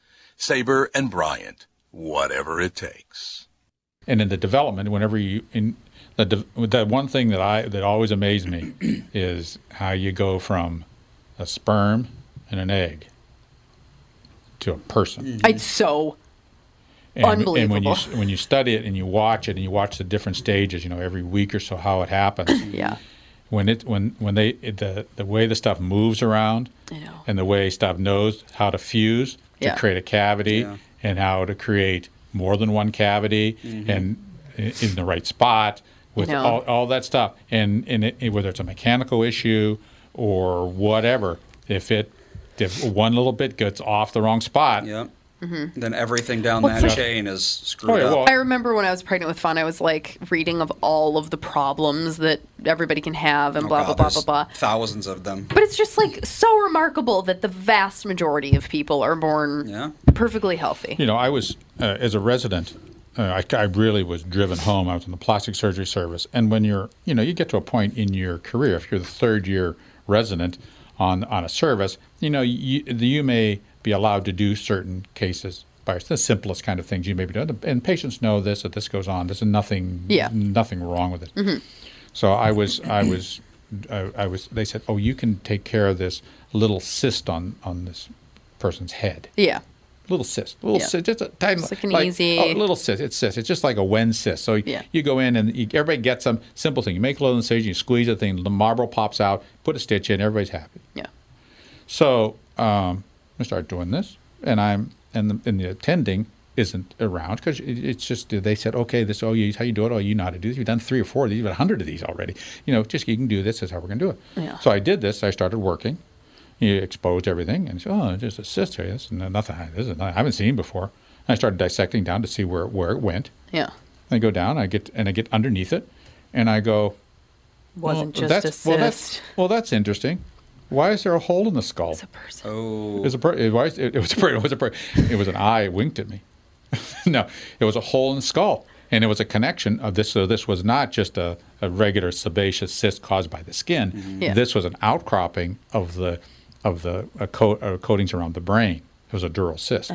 Sabre and Bryant, whatever it takes. And in the development, whenever you in the de- the one thing that I that always amazed me is how you go from a sperm and an egg to a person. Mm-hmm. It's so And, And when you when you study it and you watch it and you watch the different stages, you know, every week or so how it happens. yeah. when it when when they it, the the way the stuff moves around I know. and the way stuff knows how to fuse to Yeah. create a cavity Yeah. and how to create more than one cavity Mm-hmm. and in the right spot with know. all, all that stuff and and it, whether it's a mechanical issue or whatever if it if one little bit gets off the wrong spot Yep. Then everything down Well, that like- chain is screwed Oh, yeah, up. well- I remember when I was pregnant with Fawn, I was like reading of all of the problems that everybody can have and Oh, blah, God, blah, blah, blah, blah. Thousands of them. But it's just like so remarkable that the vast majority of people are born Yeah. perfectly healthy. You know, I was uh, as a resident. Uh, I, I really was driven home. I was in the plastic surgery service, and when you're, you know, you get to a point in your career, if you're the third year resident on on a service, you know, you, you may be allowed to do certain cases by the simplest kind of things you may be doing, and patients know this that this goes on. There's nothing, Yeah. nothing wrong with it. Mm-hmm. So I was, I was, I, I was. They said, "Oh, you can take care of this little cyst on on this person's head." Yeah. Little cyst, little Yeah. cyst, just a tiny, It's like an easy- oh, little cyst. It's cyst. It's just like a Wen cyst. So Yeah. you go in and you, everybody gets some simple thing. You make a little incision, you squeeze the thing, the marble pops out, put a stitch in, everybody's happy. Yeah. So um, I start doing this, and I'm and the, and the attending isn't around because it, it's just they said, okay, this oh, you, how you do it? Oh, you know how to do this. You've done three or four of these, you've done a hundred of these already. You know, just you can do this. This is how we're going to do it. Yeah. So I did this. I started working. You exposed everything, and said, oh, just a cyst here. This is nothing. This is nothing I haven't seen before. And I started dissecting down to see where where it went. Yeah. I go down, I get and I get underneath it, and I go, Wasn't well, just a that's, cyst. well, that's well, that's interesting. Why is there a hole in the skull? It's a person. Oh. It was a per- it was it, was a per- it was a per- it was an eye winked at me. no, it was a hole in the skull, and it was a connection of this. So this was not just a, a regular sebaceous cyst caused by the skin. Yeah. This was an outcropping of the of the uh, co- uh, coatings around the brain. It was a dural cyst.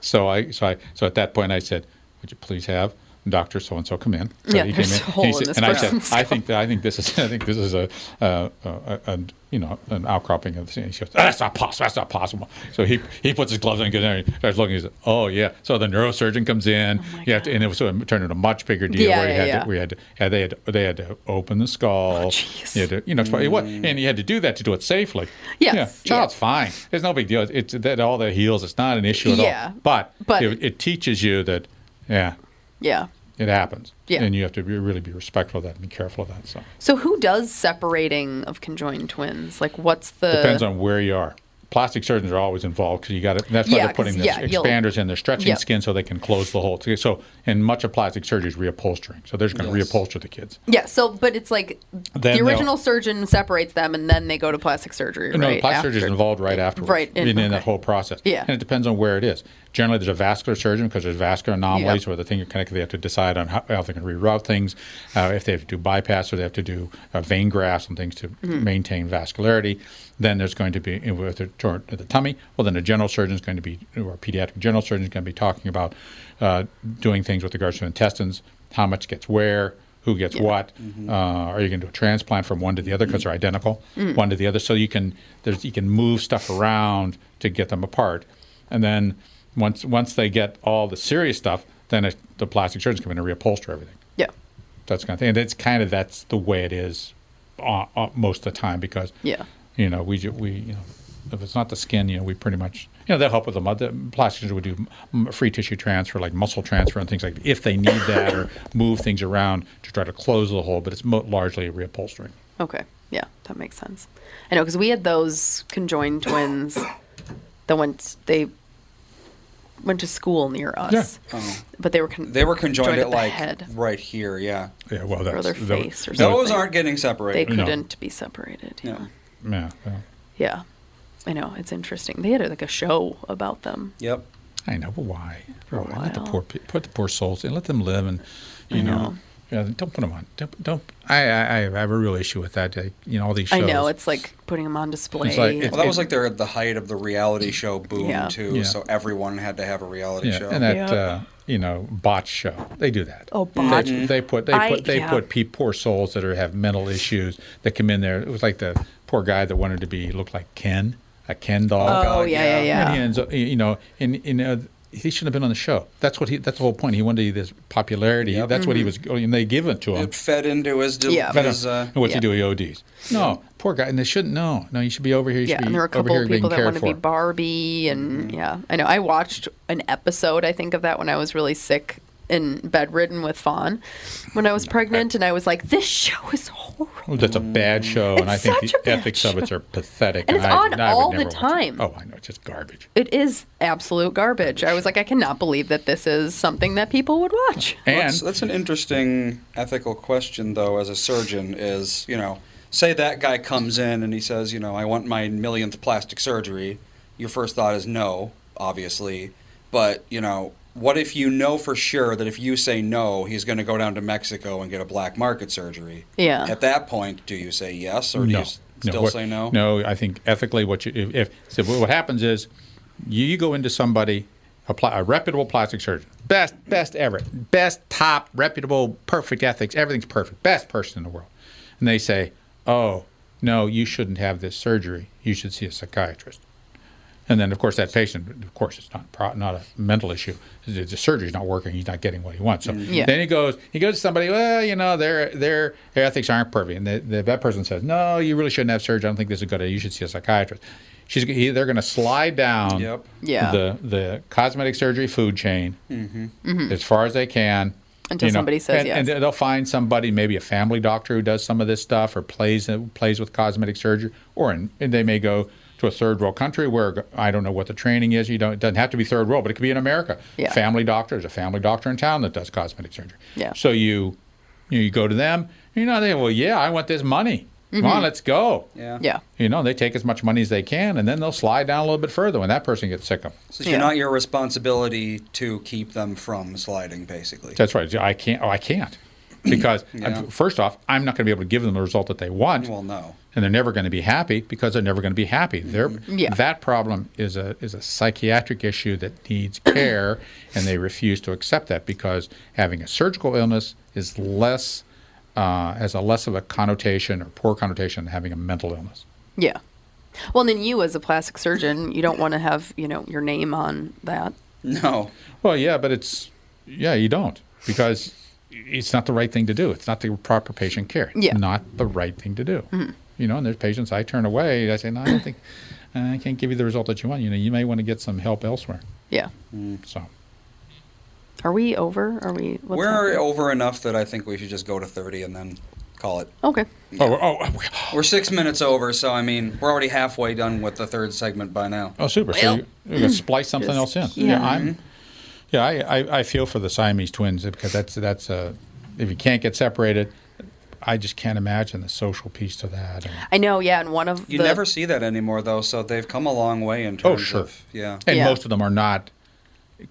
So I so I so at that point I said, "Would you please have Doctor so and so come in?" So Yeah, he there's a hole in said- this and I said, "I think that I think this is I think this is a, uh, a, a you know an outcropping of the thing." He goes, "That's not possible. That's not possible." So he he puts his gloves on and goes in there and starts looking. He says, "Oh yeah." So the neurosurgeon comes in. Oh my you have to, and it was so it turned into a much bigger deal Yeah, where yeah, had yeah. to, we had to, had, they had to, they had to open the skull. Oh. You had to, you know, it's- what, and you had to do that to do it safely. Yes, Yeah, yeah. child's fine. There's no big deal. It's that all that heals. It's not an issue at Yeah, all. But, but- it, it teaches you that, yeah, Yeah. It happens. Yeah. And you have to be, really be respectful of that and be careful of that. So So who does separating of conjoined twins? Like what's the depends on where you are. plastic surgeons are always involved because you got to. That's why Yeah, they're putting this yeah, expanders in. They're stretching Yep. skin so they can close the hole. So, and much of plastic surgery is reupholstering. So they're just going to Yes. reupholster the kids. Yeah. So, but it's like Then the original surgeon separates them, and then they go to plastic surgery. No, right plastic surgery is after. involved right afterwards. Right, In, in- in that whole process. Yeah. And it depends on where it is. Generally, there's a vascular surgeon because there's vascular anomalies Yep. where the thing you're connected. They have to decide on how, how they can reroute things, uh, if they have to do bypass or they have to do uh, vein grafts and things to Mm-hmm. maintain vascularity. Then there's going to be with the, the tummy. Well, then a general surgeon is going to be, or a pediatric general surgeon is going to be talking about uh, doing things with regards to intestines, how much gets where, who gets what. Uh, are you going to do a transplant from one to the other because they're identical, one to the other? So you can there's you can move stuff around to get them apart, and then once once they get all the serious stuff, then it, the plastic surgeons come in and reupholster everything. Yeah. That's kind of thing, and it's kind of that's the way it is uh, uh, most of the time because Yeah. you know we we you know if it's not the skin, you know we pretty much you know they'll help with the. The plastic surgeons would do m- free tissue transfer, like muscle transfer and things like that, if they need that or move things around to try to close the hole. But it's mo- largely reupholstering. Okay. Yeah, that makes sense. I know because we had those conjoined twins The ones They went to school near us, oh. but they were con- Oh. They were conjoined at at like head right here. Yeah, Yeah, well, that's or their tho- face or something. those aren't getting separated. They couldn't be separated. Yeah. Yeah. Yeah, well, Yeah. I know it's interesting. They had like a show about them. Yep. I know, but why? For a why? Let the poor put the poor souls in. Let them live, and you know, know. Yeah, don't put them on. Don't. don't I, I I have a real issue with that. Like, you know, all these shows. I know it's like putting them on display. It's like- it's- Well, that was like they're at the height of the reality show boom Yeah. too. Yeah. So everyone had to have a reality yeah, show. and that Yeah. uh, you know botch show. They do that. Oh, They- botch. They, put they I- put they yeah. put pe- poor souls that are have mental issues that come in there. It was like the poor guy that wanted to be looked like Ken, a Ken doll. oh God, yeah, yeah. yeah, yeah. And he ends up, you know, in you know, he shouldn't have been on the show. That's what he. That's the whole point. He wanted this popularity. Yep. That's what he Mm-hmm. was. And they give it to him. it fed into his. de- Yeah. his uh, and what's yeah. he do? He ODs. No, poor guy. And they shouldn't. No, no. You should be over here. You Yeah, should be and there were a over couple here of being people that cared want to be for. Barbie, and Mm-hmm. yeah, I know. I watched an episode, I think, of that when I was really sick and bedridden with Fawn when I was pregnant, and I was like, "This show is horrible." That's a bad show, and I think the a bad ethics of it are pathetic. And it's I, on I would all the never watch it. time. Oh, I know, it's just garbage. It is absolute garbage. I was like, I cannot believe that this is something that people would watch. And that's, that's an interesting ethical question, though. As a surgeon, is you know, say that guy comes in and he says, you know, I want my millionth plastic surgery. Your first thought is no, obviously, but you know, what if you know for sure that if you say no, he's going to go down to Mexico and get a black market surgery? Yeah. At that point, do you say yes or do no, you s- still what- say no? No, I think ethically, what you if, if so what happens is you, you go into somebody a, pla- a reputable plastic surgeon, best best ever, best top reputable, perfect ethics, everything's perfect, best person in the world, and they say, oh no, you shouldn't have this surgery. You should see a psychiatrist. And then, of course, that patient, of course, it's not pro- not a mental issue. The, the surgery's not working. He's not getting what he wants. So Yeah. then he goes, he goes to somebody. Well, you know, their their their ethics aren't perfect. And the, the, that person says, no, you really shouldn't have surgery. I don't think this is a good idea. You should see a psychiatrist. She's he, they're going to slide down Yep. Yeah. the the cosmetic surgery food chain as far as they can. Mm-hmm. Until you know, somebody says and, yes. and they'll find somebody, maybe a family doctor who does some of this stuff or plays plays with cosmetic surgery, or in, and they may go to a third world country where I don't know what the training is. You don't it doesn't have to be third world, but it could be in America. Yeah. Family doctor, there's a family doctor in town that does cosmetic surgery. Yeah. So you you, you go to them, you know, they well, yeah, I want this money. Come on, let's go. Yeah. Mm-hmm. Yeah. You know, they take as much money as they can, and then they'll slide down a little bit further when that person gets sick of them. So it's Yeah. not your responsibility to keep them from sliding, basically. That's right. I can't. Oh, I can't. Because Yeah. first off, I'm not going to be able to give them the result that they want, Well, no. And they're never going to be happy because they're never going to be happy. They're, Yeah. That problem is a is a psychiatric issue that needs care, and they refuse to accept that because having a surgical illness is less uh, has a less of a connotation or poor connotation than having a mental illness. Yeah. Well, and then you, as a plastic surgeon, you don't want to have you know your name on that. No. Well, yeah, but it's yeah, you don't because it's not the right thing to do. It's not the proper patient care. It's Yeah. Mm-hmm. not the right thing to do. You know, and there's patients I turn away. I say, no, I don't think I can't give you the result that you want. You know, you may want to get some help elsewhere. Yeah. So Are we over? Are we? We're happening? over enough that I think we should just go to 30 and then call it. Okay. Oh, oh, oh, We're six minutes over, so I mean, we're already halfway done with the third segment by now. oh, super. So you, you can splice something just- else in. yeah. I'm. Yeah, I, I, I feel for the Siamese twins because that's that's uh, if you can't get separated, I just can't imagine the social piece to that. And, I know. Yeah, and one of You the never see that anymore, though. So they've come a long way in terms. Oh, sure. of yeah. and Yeah. most of them are not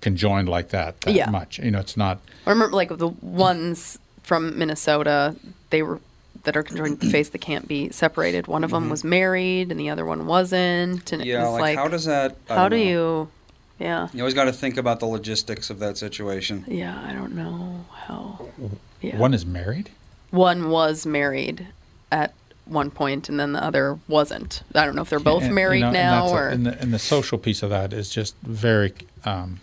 conjoined like that that Yeah. much. You know, it's not. I remember like the ones from Minnesota. They were that are conjoined at the face that can't be separated. One of them was married, and the other one wasn't. And it Mm-hmm. Yeah, was like, like, how does that? I how don't do know. you? Yeah. You always got to think about the logistics of that situation. Yeah, I don't know how. Yeah. One is married. One was married at one point, and then the other wasn't. I don't know if they're both And, you married know, and now a- and, the, and the social piece of that is just very, um,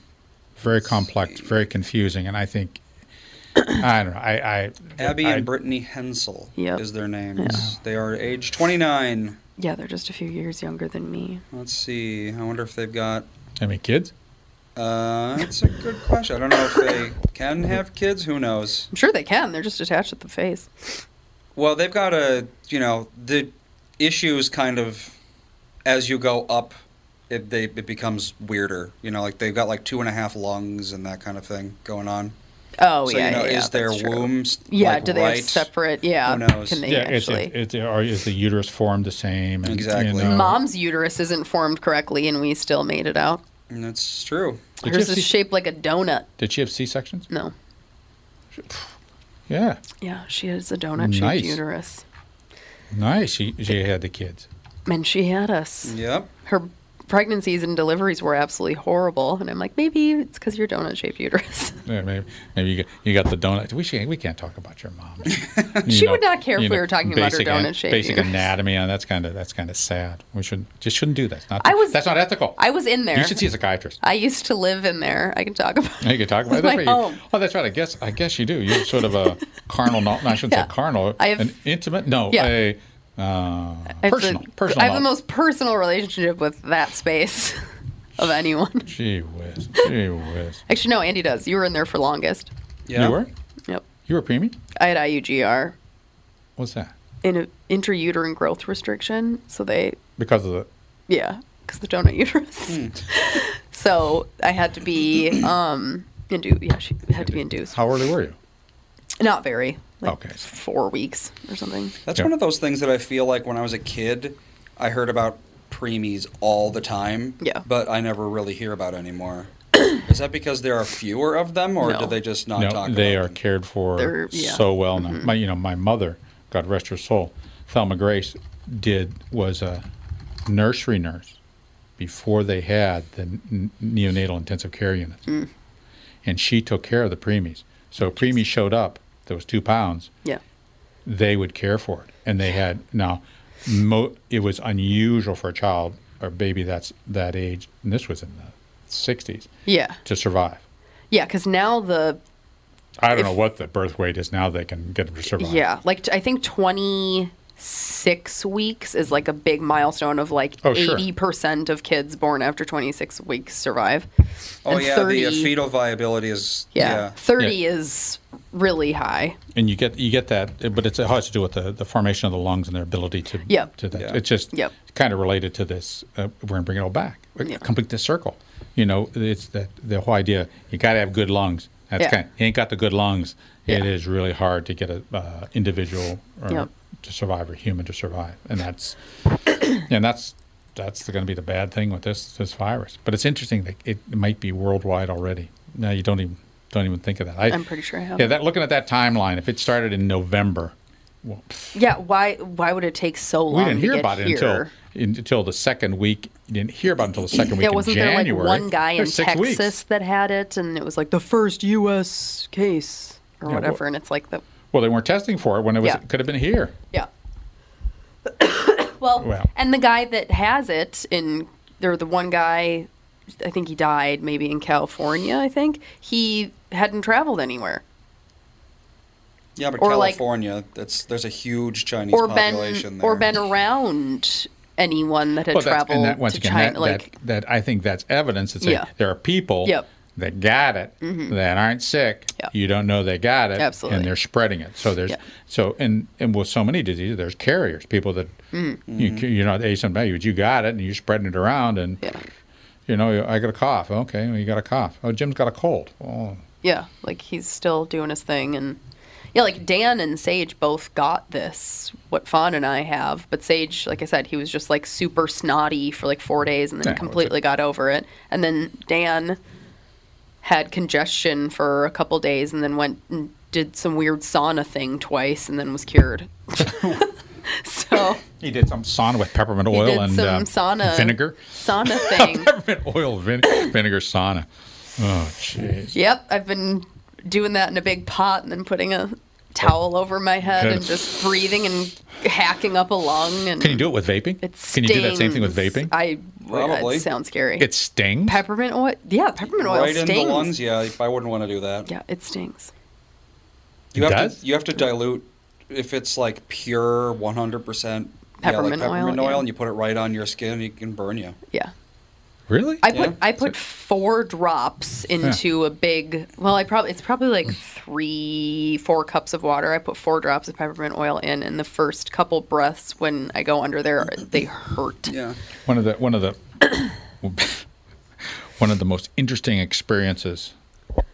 very complex, very confusing, and I think I don't know. I, I Abby I, and Brittany Hensel Yep. is their names. Yeah. They are age 29. yeah, they're just a few years younger than me. Let's see. I wonder if they've got. I mean, kids. Uh, that's a good question. I don't know if they can have kids. Who knows? I'm sure they can. They're just attached at the face. Well, they've got a. You know, the issues kind of as you go up. It, they, it becomes weirder, you know. Like they've got like two and a half lungs and that kind of thing going on. Oh so yeah, you know, yeah, yeah, is their that's true. wombs Yeah, like, do they right? have separate? Yeah, Who knows? can they yeah, it's, actually? it's, or is the uterus formed the same? And, Exactly. You know, Mom's uterus isn't formed correctly, and we still made it out. And that's true. Did you Hers is C- shaped like a donut. Did she have C sections? No, Yeah, yeah, she has a donut-shaped Nice. uterus, nice. She she had the kids. and she had us. Yep. Her pregnancies and deliveries were absolutely horrible, and I'm like, maybe it's because your donut-shaped uterus. Yeah, maybe maybe you got, you got the donut. We should, we can't talk about your mom. You She would not care if you we were talking about her donut-shaped Basic uterus. anatomy, and that's kind of that's kind of sad. We should just shouldn't do that. Not I was- that's not ethical. I was in there. You should see a psychiatrist. I used to live in there. I can talk about. You can talk about that's my. You- home. Oh, that's right. I guess I guess you do. You're sort of a carnal. No, I shouldn't Yeah. say carnal. Have- an intimate. No, Yeah. a uh, I have personal. the, personal. I have the most personal relationship with that space of anyone. Gee whiz. Gee whiz. Actually, no, Andy does. You were in there for longest. Yeah. You were? Yep. You were preemie? I had IUGR What's that? in an intrauterine growth restriction. So they, Because of the. yeah, because the donut uterus. Hmm. so I had to be um induced. Yeah, she had to be induced. How early were you? Not very. Like Okay. Four weeks or something. That's Yeah. one of those things that I feel like when I was a kid, I heard about preemies all the time. Yeah. But I never really hear about anymore. Is that because there are fewer of them, or No. do they just not no, talk they are them? cared for They're- yeah. Mm-hmm. so well now. My, you know, my mother, God rest her soul, Thelma Grace, did was a nursery nurse before they had the n- neonatal intensive care units, Mm. and she took care of the preemies. So preemies showed up. There was two pounds. Yeah. They would care for it, and they had now. Mo- it was unusual for a child or baby that's that age, and this was in the '60s, Yeah. to survive. Yeah, because now the I don't If- know what the birth weight is now. They can get them to survive. Yeah, like t- I think 26 weeks is like a big milestone of like Oh, sure. 80% of kids born after 26 weeks survive. Oh And yeah, 30 the uh, fetal viability is Yeah, yeah. 30 Yeah. is really high. and you get you get that, but it's, it has to do with the, the formation of the lungs and their ability to Yep. to that. Yeah. It's just Yep. kind of related to this. Uh, we're gonna bring it all back. Yeah. Complete this circle. You know, it's that the whole idea. You got to have good lungs. That's Yeah. kind. you ain't got the good lungs. It Yeah. is really hard to get a uh, individual or Yep. To survive or human to survive, and that's and that's that's going to be the bad thing with this this virus. But it's interesting that it might be worldwide already. Now you don't even don't even think of that. I, I'm pretty sure I have. Yeah, that looking at that timeline, if it started in November, well, Yeah, why why would it take so long we didn't hear about it here? until in, until the second week. You didn't hear about it until the second week Yeah, wasn't January. there like one guy in Texas weeks. that had it, and it was like the first U.S. case or Yeah, whatever, well- and it's like the Well, they weren't testing for it when it was. Yeah. It could have been here. yeah. well, Well. and the guy that has it in there, the one guy, I think he died maybe in California. I think he hadn't traveled anywhere Yeah, but Or, like- California, that's there's a huge Chinese or been population there. or been around anyone that had Well, that's, traveled and that, once to again, China. that, like that, that I think that's evidence that say Yeah. there are people Yep. That got it that aren't sick. Mm-hmm. Yeah. You don't know they got it, Absolutely. and they're spreading it. So there's Yeah. so and and with so many diseases, there's carriers, people that Mm-hmm. you you're not asymptomatic, but you got it, and you're spreading it around, and Yeah. you know I got a cough. Okay, well, you got a cough. Oh, Jim's got a cold. Oh, Yeah, like he's still doing his thing, and yeah, like Dan and Sage both got this. What Fawn and I have, but Sage, like I said, he was just like super snotty for like four days, and then Yeah, completely got over it. And then Dan had congestion for a couple days, and then went and did some weird sauna thing twice, and then was cured. so he did some sauna with peppermint he oil did and some uh, sauna vinegar. sauna thing. peppermint oil vin- vinegar sauna. Oh, jeez. Yep, I've been doing that in a big pot and then putting a towel over my head Good. and just breathing and hacking up a lung. And Can you do it with vaping? It Can you do that same thing with vaping? I Probably. It sounds scary. it stings. peppermint oil. Yeah, peppermint oil right in stings. the lungs. Yeah, I wouldn't want to do that. Yeah, it stings. You It have does? to you have to dilute if it's like pure 100 percent Peppermint yeah, like peppermint oil, oil, yeah. and you put it right on your skin, it can burn you. Yeah. Really? I Yeah. put I put four drops into a big. Well, I probably it's probably like three four cups of water. I put four drops of peppermint oil in, and the first couple breaths when I go under there, they hurt. Yeah. one of the one of the one of the most interesting experiences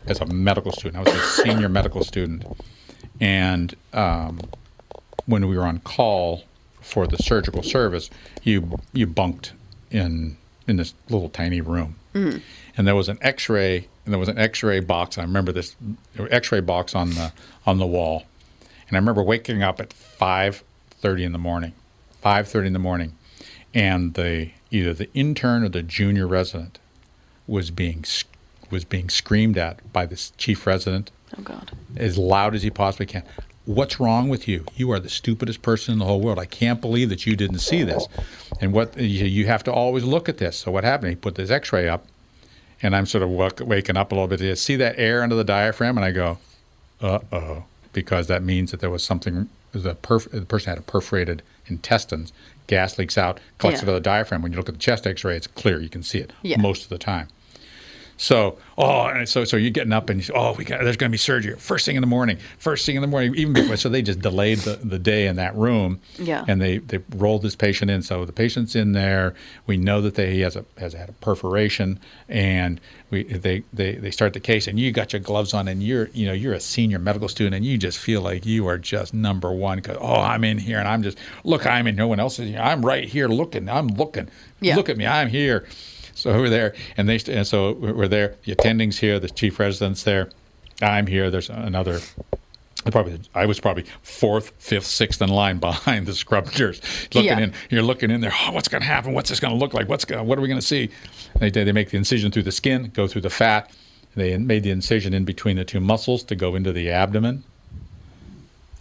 as a medical student. I was a senior medical student, and um, when we were on call for the surgical service, you you bunked in in this little tiny room, and there was an X-ray and there was an X-ray box. I remember this X-ray box on the on the wall, and I remember waking up at five thirty in the morning, five thirty in the morning, and the either the intern or the junior resident was being was being screamed at by this chief resident Oh God. as loud as he possibly can. What's wrong with you? You are the stupidest person in the whole world. I can't believe that you didn't see this. And what you you have to always look at this. So what happened? He put this X-ray up, and I'm sort of waking up a little bit. I see that air under the diaphragm, and I go, "Uh oh," because that means that there was something. The, perf- the person had a perforated intestines. Gas leaks out, collects Yeah. it to the diaphragm. When you look at the chest X-ray, it's clear. You can see it Yeah. most of the time. So, oh, and so so you're getting up and you say, oh, we got there's going to be surgery first thing in the morning, first thing in the morning, even before. So they just delayed the, the day in that room, Yeah. And they they rolled this patient in. So the patient's in there. We know that they, he has a has had a perforation, and we they, they they start the case, and you got your gloves on, and you're you know you're a senior medical student, and you just feel like you are just number one because oh I'm in here, and I'm just look I'm in. No one else is here. I'm right here looking. I'm looking. Yeah. Look at me. I'm here. So we're there, and they and so we're there. The attending's here, the chief resident's there. I'm here. There's another. Probably, I was probably fourth, fifth, sixth in line behind the scrub nurse, looking Yeah. in. You're looking in there. Oh, what's going to happen? What's this going to look like? What's gonna, what are we going to see? They they make the incision through the skin, go through the fat. They made the incision in between the two muscles to go into the abdomen.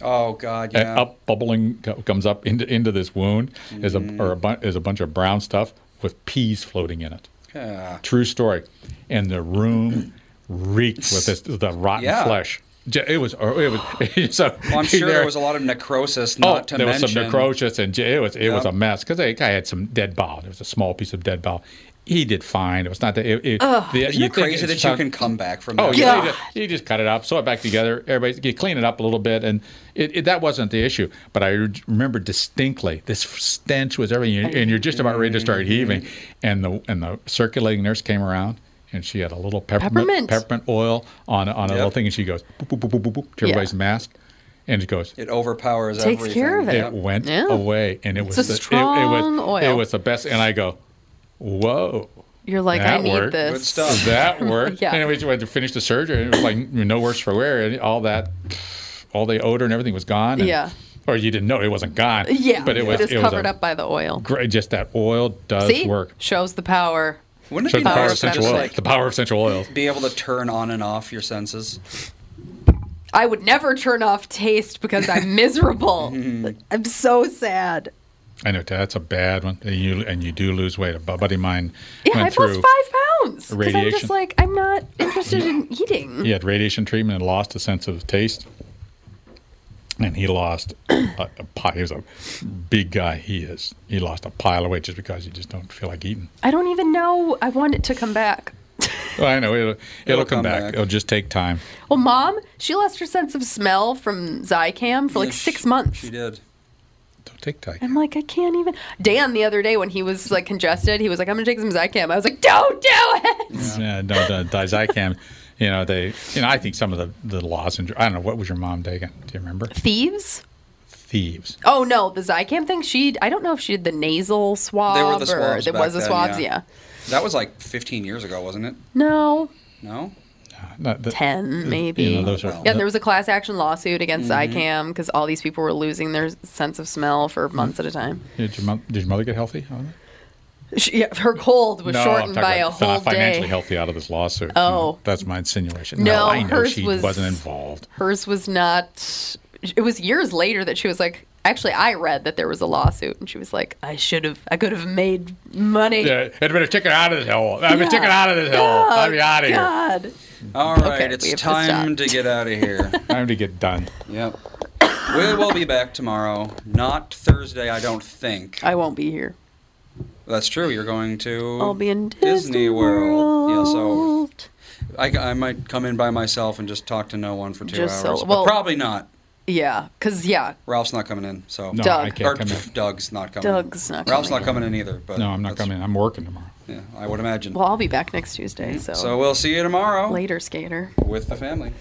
Oh God, And yeah. up bubbling comes up into into this wound is a mm. or a, bu- is a bunch of brown stuff with peas floating in it. True story. And the room reeked with this the rotten Yeah. flesh. It was. Oh, it was. So Well, I'm sure there- there was a lot of necrosis, Oh, to there mention. was some necrosis, and it was it was a mess because guy had some dead bowel. There was a small piece of dead bowel. He did fine. It was not that. It, it, the, Isn't you it crazy it's that you can come back from Oh that? yeah, Yeah. you just, you just cut it up, sew it back together. Everybody, you clean it up a little bit, and it, it, that wasn't the issue. But I re- remember distinctly this stench was everything, and you're just about ready to start heaving, and the and the circulating nurse came around, and she had a little peppermint Peppermint. oil on on a little thing, and she goes boop, boop, boop, boop, boop, boop, to Yeah. everybody's mask, and it goes. It overpowers Takes everything. care of it. It went Yeah. away, and it was a the, it- strong it, was, oil. It was the best, and I go, "Whoa, You're like, That I need worked. this. Good stuff. that worked." Yeah. Anyways, we had to finish the surgery, and it was like no worse for wear, and all that, all the odor and everything was gone. and- Yeah. or you didn't know it wasn't gone. Yeah, but it was just it was covered a up by the oil. Great, just that oil does See, work. shows the power. Wouldn't it be the power nice of to essential oil. like the power of essential oils. be able to turn on and off your senses? I would never turn off taste because I'm miserable. I'm so sad. I know that's a bad one. And you and you do lose weight. A buddy of mine Yeah, went I've through. lost five pounds. Because I'm just like, I'm not interested in eating. He had radiation treatment and lost a sense of taste. And he lost a, a pile. He was a big guy. He is. He lost a pile of weight just because you just don't feel like eating. I don't even know. I want it to come back. Well, I know it'll, it'll, It'll come, come back. back. It'll just take time. Well, mom, she lost her sense of smell from Zicam for like six she- months. She did. Don't take time. I'm like, I can't even. Dan the other day when he was like congested, he was like, I'm gonna take some Zicam. I was like, Don't do it. Yeah, no, the Dizicam. You know they. You know I think some of the the lozenge. I don't know what was your mom taking. Do you remember? Thieves. Thieves. Oh no, the Zicam thing. She, I don't know if she did the nasal swab They were the or swabs it was the then, swabs. yeah. Yeah. That was like 15 years ago, wasn't it? No, No. Not the- ten maybe. You know, those are, yeah, there was a class action lawsuit against Mm-hmm. Zicam because all these people were losing their sense of smell for months at a time. Did your, mom, did your mother get healthy? out of it? She, yeah, her cold was No, shortened talking by a whole not financially day. healthy out of this lawsuit. Oh. that's my insinuation. No, I know hers she was- wasn't involved. Hers was not. It was years later that she was like. Actually, I read that there was a lawsuit, and she was like, "I should have. I could have made money." Yeah, I'd been a chicken out of this hole. I've been Yeah. chicken out of this hole. Oh, I'd be out of here. God. All right, Okay, we it's have to time to get out of here. Time to get done. yep. We will be back tomorrow. Not Thursday, I don't think. I won't be here. That's true. You're going to I'll be in Disney Disney World. Yeah, so I, I might come in by myself and just talk to no one for two Just hours. so- but well- probably not. Yeah, cause yeah, Ralph's not coming in. So No, Doug. I can't come in. Doug's not coming. Doug's not Coming Ralph's coming not coming in either. But No, I'm not that's- coming. I'm working tomorrow. Yeah, I would imagine. Well, I'll be back next Tuesday. So. So we'll see you tomorrow later, skater. with the family.